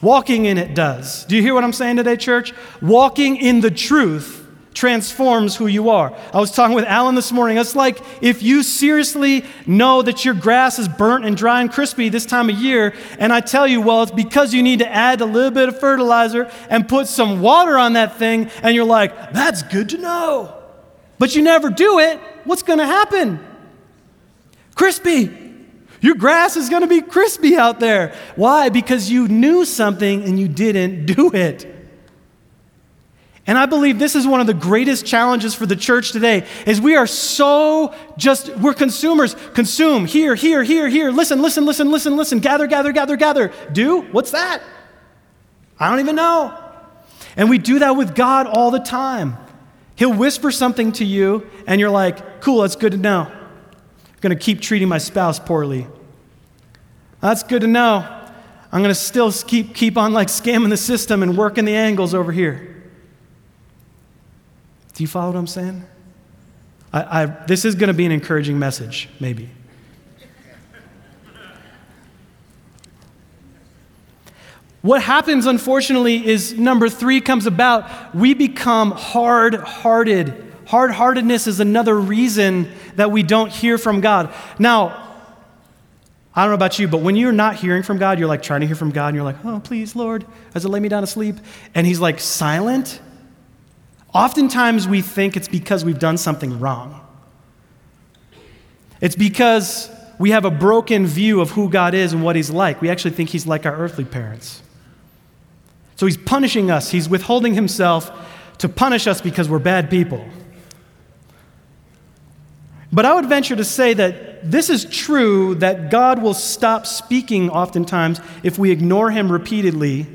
Walking in it does. Do you hear what I'm saying today, church? Walking in the truth transforms who you are. I was talking with Alan this morning. It's like if you seriously know that your grass is burnt and dry and crispy this time of year, and I tell you, well, it's because you need to add a little bit of fertilizer and put some water on that thing, and you're like, that's good to know. But you never do it, what's going to happen? Crispy. Your grass is going to be crispy out there. Why? Because you knew something and you didn't do it. And I believe this is one of the greatest challenges for the church today is we are so just we're consumers. Consume here, here, here, here. Listen, listen, listen, listen, listen. Gather, gather, gather, gather. Do? What's that? I don't even know. And we do that with God all the time. He'll whisper something to you and you're like, "Cool, that's good to know. I'm going to keep treating my spouse poorly." That's good to know. I'm going to still keep keep on like scamming the system and working the angles over here. Do you follow what I'm saying? I, I, this is going to be an encouraging message, maybe. What happens, unfortunately, is number three comes about. We become hard hearted. Hard heartedness is another reason that we don't hear from God. Now, I don't know about you, but when you're not hearing from God, you're like trying to hear from God, and you're like, oh, please, Lord, as I lay me down to sleep. And He's like silent. Oftentimes we think it's because we've done something wrong. It's because we have a broken view of who God is and what He's like. We actually think He's like our earthly parents. So He's punishing us, He's withholding Himself to punish us because we're bad people. But I would venture to say that this is true that God will stop speaking oftentimes if we ignore Him repeatedly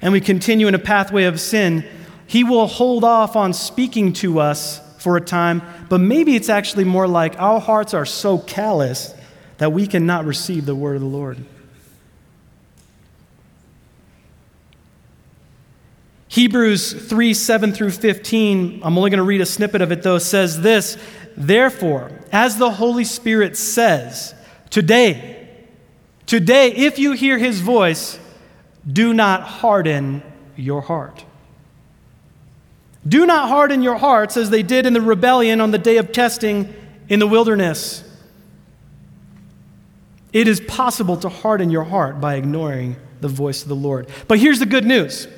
and we continue in a pathway of sin he will hold off on speaking to us for a time, but maybe it's actually more like our hearts are so callous that we cannot receive the word of the Lord. Hebrews 3 7 through 15, I'm only going to read a snippet of it though, says this Therefore, as the Holy Spirit says, today, today, if you hear his voice, do not harden your heart. Do not harden your hearts as they did in the rebellion on the day of testing in the wilderness. It is possible to harden your heart by ignoring the voice of the Lord. But here's the good news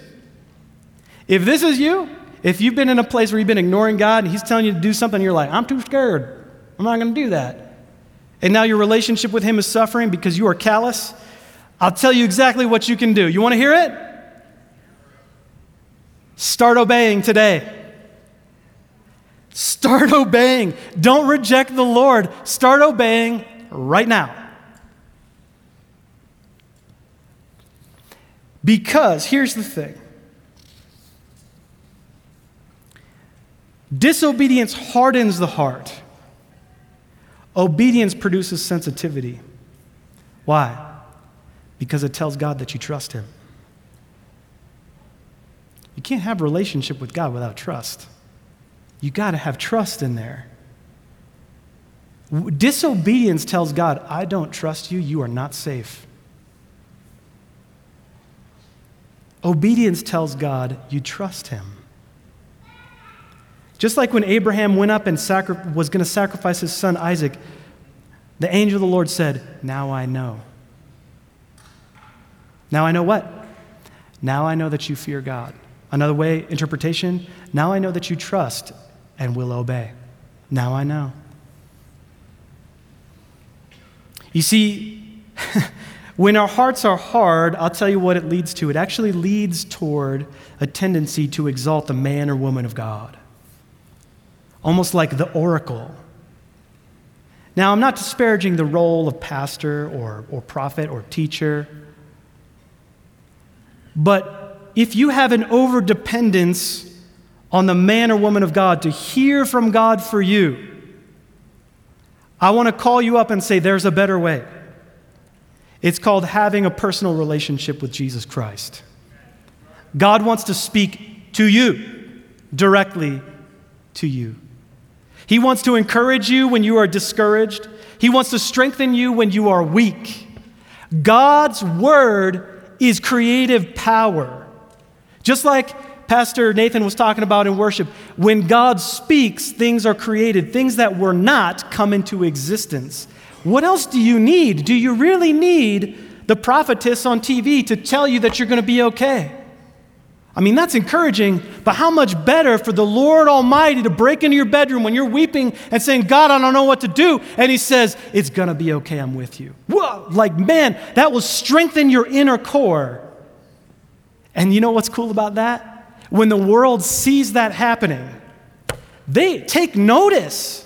if this is you, if you've been in a place where you've been ignoring God and He's telling you to do something, you're like, I'm too scared. I'm not going to do that. And now your relationship with Him is suffering because you are callous. I'll tell you exactly what you can do. You want to hear it? Start obeying today. Start obeying. Don't reject the Lord. Start obeying right now. Because here's the thing disobedience hardens the heart, obedience produces sensitivity. Why? Because it tells God that you trust Him. You can't have a relationship with God without trust. You got to have trust in there. Disobedience tells God, I don't trust you, you are not safe. Obedience tells God, you trust him. Just like when Abraham went up and sacri- was going to sacrifice his son Isaac, the angel of the Lord said, Now I know. Now I know what? Now I know that you fear God. Another way, interpretation, now I know that you trust and will obey. Now I know. You see, when our hearts are hard, I'll tell you what it leads to. It actually leads toward a tendency to exalt the man or woman of God, almost like the oracle. Now, I'm not disparaging the role of pastor or, or prophet or teacher, but if you have an overdependence on the man or woman of God to hear from God for you, I want to call you up and say, there's a better way. It's called having a personal relationship with Jesus Christ. God wants to speak to you, directly to you. He wants to encourage you when you are discouraged, He wants to strengthen you when you are weak. God's word is creative power. Just like Pastor Nathan was talking about in worship, when God speaks, things are created. Things that were not come into existence. What else do you need? Do you really need the prophetess on TV to tell you that you're going to be okay? I mean, that's encouraging, but how much better for the Lord Almighty to break into your bedroom when you're weeping and saying, God, I don't know what to do. And He says, It's going to be okay, I'm with you. Whoa, like, man, that will strengthen your inner core. And you know what's cool about that? When the world sees that happening, they take notice.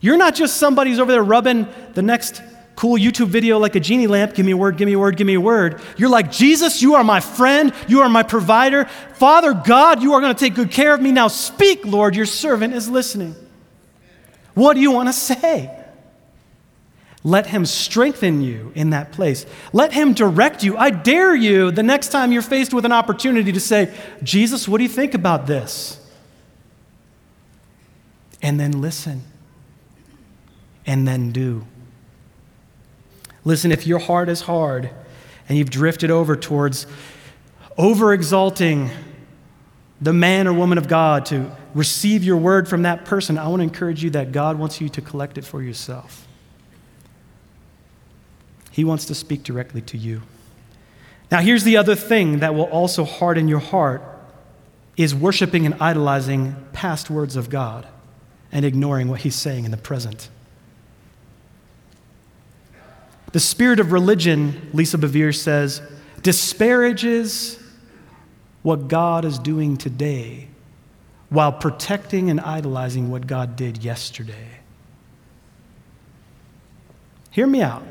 You're not just somebody who's over there rubbing the next cool YouTube video like a genie lamp. Give me a word, give me a word, give me a word. You're like, Jesus, you are my friend. You are my provider. Father God, you are going to take good care of me. Now speak, Lord. Your servant is listening. What do you want to say? Let him strengthen you in that place. Let him direct you. I dare you the next time you're faced with an opportunity to say, Jesus, what do you think about this? And then listen. And then do. Listen, if your heart is hard and you've drifted over towards over exalting the man or woman of God to receive your word from that person, I want to encourage you that God wants you to collect it for yourself. He wants to speak directly to you. Now, here's the other thing that will also harden your heart is worshiping and idolizing past words of God and ignoring what he's saying in the present. The spirit of religion, Lisa Bevere says, disparages what God is doing today while protecting and idolizing what God did yesterday. Hear me out.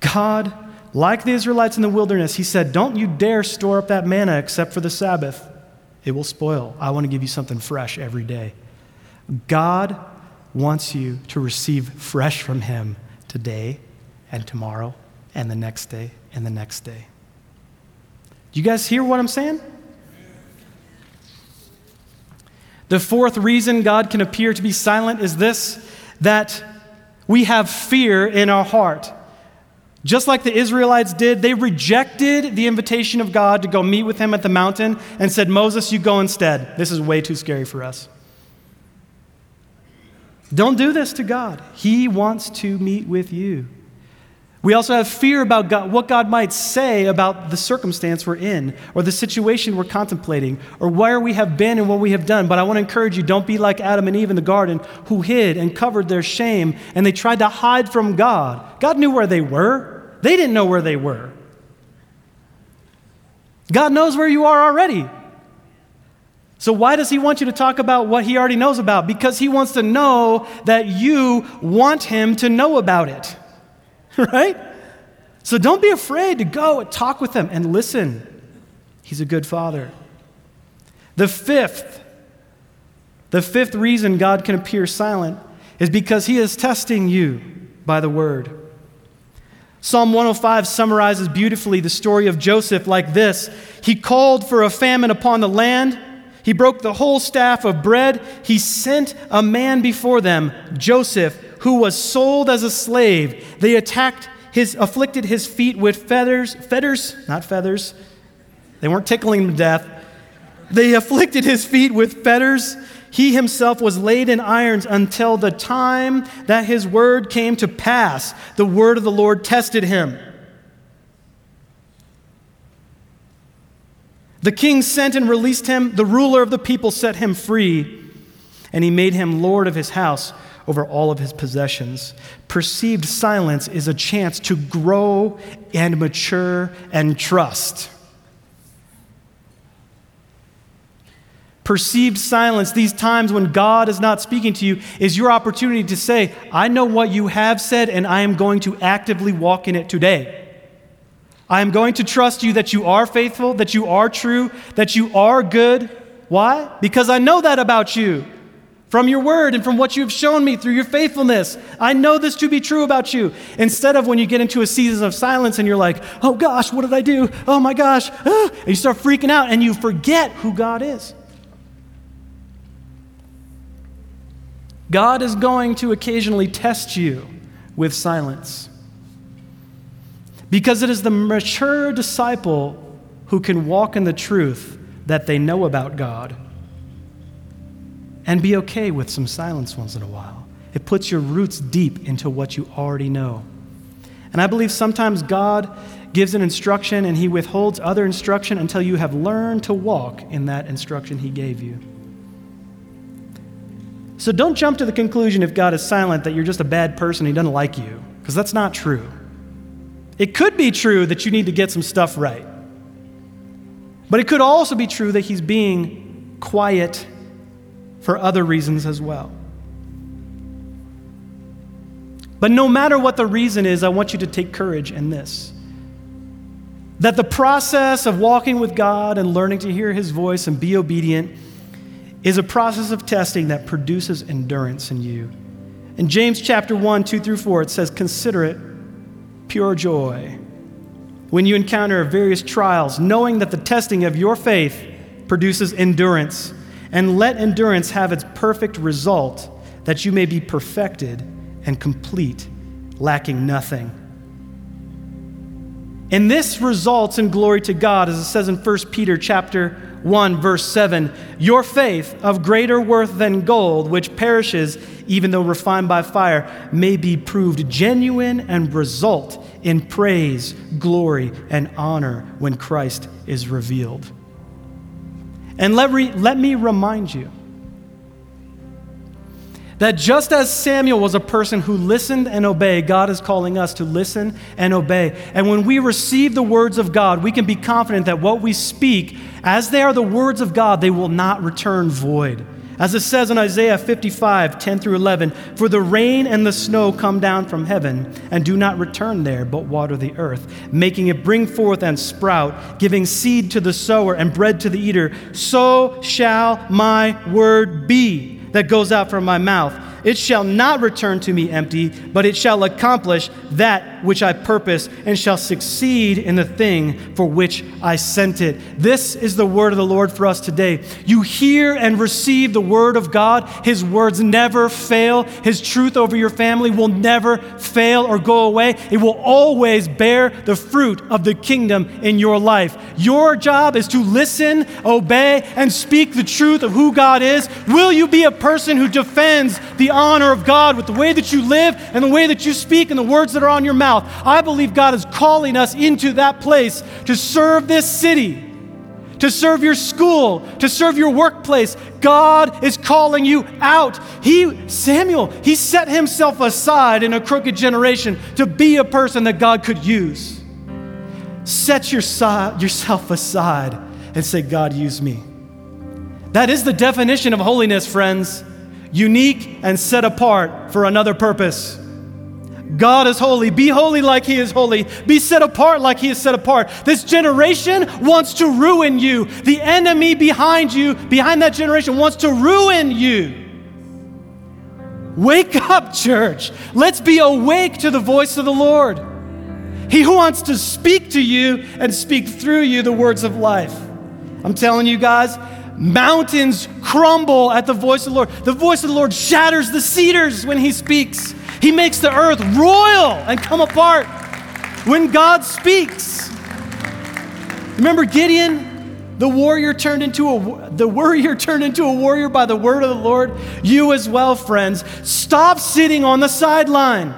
God, like the Israelites in the wilderness, He said, Don't you dare store up that manna except for the Sabbath. It will spoil. I want to give you something fresh every day. God wants you to receive fresh from Him today and tomorrow and the next day and the next day. Do you guys hear what I'm saying? The fourth reason God can appear to be silent is this that we have fear in our heart. Just like the Israelites did, they rejected the invitation of God to go meet with him at the mountain and said, Moses, you go instead. This is way too scary for us. Don't do this to God. He wants to meet with you. We also have fear about God, what God might say about the circumstance we're in, or the situation we're contemplating, or where we have been and what we have done. But I want to encourage you don't be like Adam and Eve in the garden who hid and covered their shame and they tried to hide from God. God knew where they were, they didn't know where they were. God knows where you are already. So, why does he want you to talk about what he already knows about? Because he wants to know that you want him to know about it. right? So, don't be afraid to go and talk with him and listen. He's a good father. The fifth, the fifth reason God can appear silent is because he is testing you by the word. Psalm 105 summarizes beautifully the story of Joseph like this He called for a famine upon the land. He broke the whole staff of bread. He sent a man before them, Joseph, who was sold as a slave. They attacked his, afflicted his feet with feathers, feathers, not feathers. They weren't tickling him to death. They afflicted his feet with fetters. He himself was laid in irons until the time that his word came to pass. The word of the Lord tested him. The king sent and released him. The ruler of the people set him free, and he made him lord of his house over all of his possessions. Perceived silence is a chance to grow and mature and trust. Perceived silence, these times when God is not speaking to you, is your opportunity to say, I know what you have said, and I am going to actively walk in it today. I am going to trust you that you are faithful, that you are true, that you are good. Why? Because I know that about you from your word and from what you've shown me through your faithfulness. I know this to be true about you. Instead of when you get into a season of silence and you're like, oh gosh, what did I do? Oh my gosh. Ah, and you start freaking out and you forget who God is. God is going to occasionally test you with silence. Because it is the mature disciple who can walk in the truth that they know about God and be okay with some silence once in a while. It puts your roots deep into what you already know. And I believe sometimes God gives an instruction and he withholds other instruction until you have learned to walk in that instruction he gave you. So don't jump to the conclusion if God is silent that you're just a bad person, he doesn't like you, because that's not true. It could be true that you need to get some stuff right. But it could also be true that he's being quiet for other reasons as well. But no matter what the reason is, I want you to take courage in this. That the process of walking with God and learning to hear his voice and be obedient is a process of testing that produces endurance in you. In James chapter 1, 2 through 4, it says, Consider it pure joy when you encounter various trials, knowing that the testing of your faith produces endurance. And let endurance have its perfect result, that you may be perfected and complete, lacking nothing. And this results in glory to God, as it says in 1 Peter chapter 1 verse 7 Your faith of greater worth than gold, which perishes even though refined by fire, may be proved genuine and result in praise, glory, and honor when Christ is revealed. And let, re- let me remind you that just as Samuel was a person who listened and obeyed, God is calling us to listen and obey. And when we receive the words of God, we can be confident that what we speak, as they are the words of God, they will not return void. As it says in Isaiah 55, 10 through 11, For the rain and the snow come down from heaven and do not return there, but water the earth, making it bring forth and sprout, giving seed to the sower and bread to the eater. So shall my word be that goes out from my mouth. It shall not return to me empty, but it shall accomplish that which I purpose and shall succeed in the thing for which I sent it. This is the word of the Lord for us today. You hear and receive the word of God. His words never fail. His truth over your family will never fail or go away. It will always bear the fruit of the kingdom in your life. Your job is to listen, obey, and speak the truth of who God is. Will you be a person who defends the honor of God with the way that you live and the way that you speak and the words that are on your mouth. I believe God is calling us into that place to serve this city, to serve your school, to serve your workplace. God is calling you out. He, Samuel, he set himself aside in a crooked generation to be a person that God could use. Set your, yourself aside and say, God, use me. That is the definition of holiness, friends unique and set apart for another purpose. God is holy. Be holy like He is holy. Be set apart like He is set apart. This generation wants to ruin you. The enemy behind you, behind that generation, wants to ruin you. Wake up, church. Let's be awake to the voice of the Lord. He who wants to speak to you and speak through you the words of life. I'm telling you guys, mountains crumble at the voice of the Lord. The voice of the Lord shatters the cedars when He speaks. He makes the earth royal and come apart when God speaks. Remember Gideon? The warrior turned into a the warrior turned into a warrior by the word of the Lord. You as well, friends. Stop sitting on the sideline.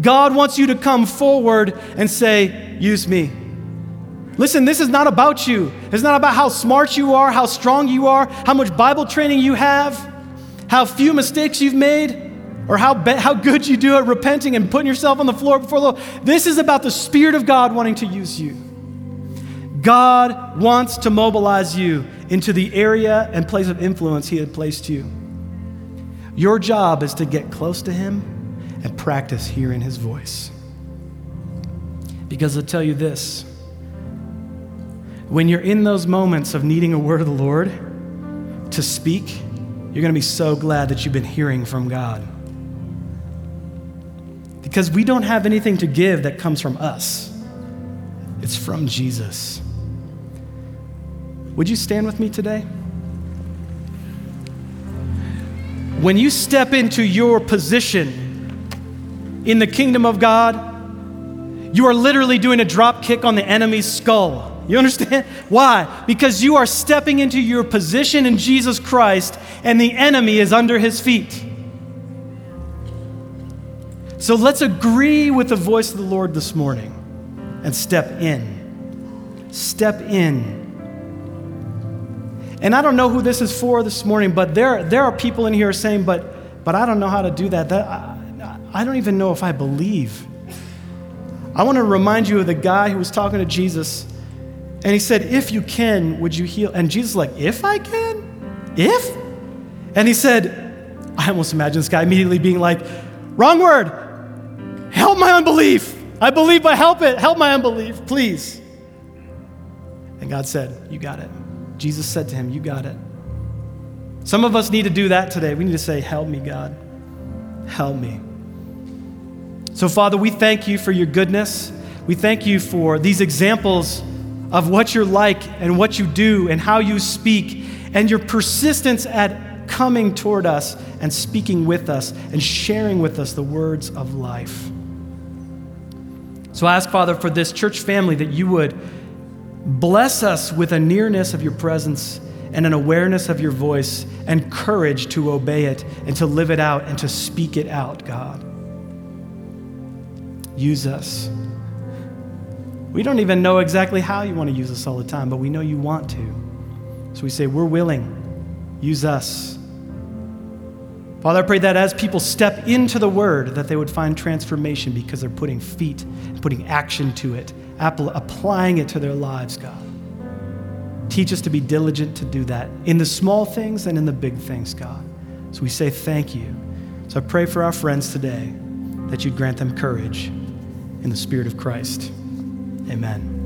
God wants you to come forward and say, "Use me." Listen, this is not about you. It's not about how smart you are, how strong you are, how much Bible training you have, how few mistakes you've made or how, be- how good you do at repenting and putting yourself on the floor before the Lord. This is about the Spirit of God wanting to use you. God wants to mobilize you into the area and place of influence He had placed you. Your job is to get close to Him and practice hearing His voice. Because I'll tell you this when you're in those moments of needing a word of the Lord to speak, you're going to be so glad that you've been hearing from God because we don't have anything to give that comes from us, it's from Jesus. Would you stand with me today? When you step into your position in the kingdom of God, you are literally doing a drop kick on the enemy's skull. You understand? Why? Because you are stepping into your position in Jesus Christ and the enemy is under his feet. So let's agree with the voice of the Lord this morning and step in. Step in. And I don't know who this is for this morning, but there, there are people in here saying, but, but I don't know how to do that. that I, I don't even know if I believe. I want to remind you of the guy who was talking to Jesus, and he said, If you can, would you heal? And Jesus like, If I can? If? And he said, I almost imagine this guy immediately being like, Wrong word. Help my unbelief. I believe, but help it. Help my unbelief, please. And God said, You got it. Jesus said to him, You got it. Some of us need to do that today. We need to say, Help me, God. Help me. So, Father, we thank you for your goodness. We thank you for these examples of what you're like and what you do and how you speak and your persistence at coming toward us and speaking with us and sharing with us the words of life. So I ask, Father, for this church family that you would bless us with a nearness of your presence and an awareness of your voice and courage to obey it and to live it out and to speak it out, God. Use us. We don't even know exactly how you want to use us all the time, but we know you want to. So we say, We're willing. Use us. Father, I pray that as people step into the word, that they would find transformation because they're putting feet, putting action to it, applying it to their lives, God. Teach us to be diligent to do that in the small things and in the big things, God. So we say thank you. So I pray for our friends today that you'd grant them courage in the Spirit of Christ. Amen.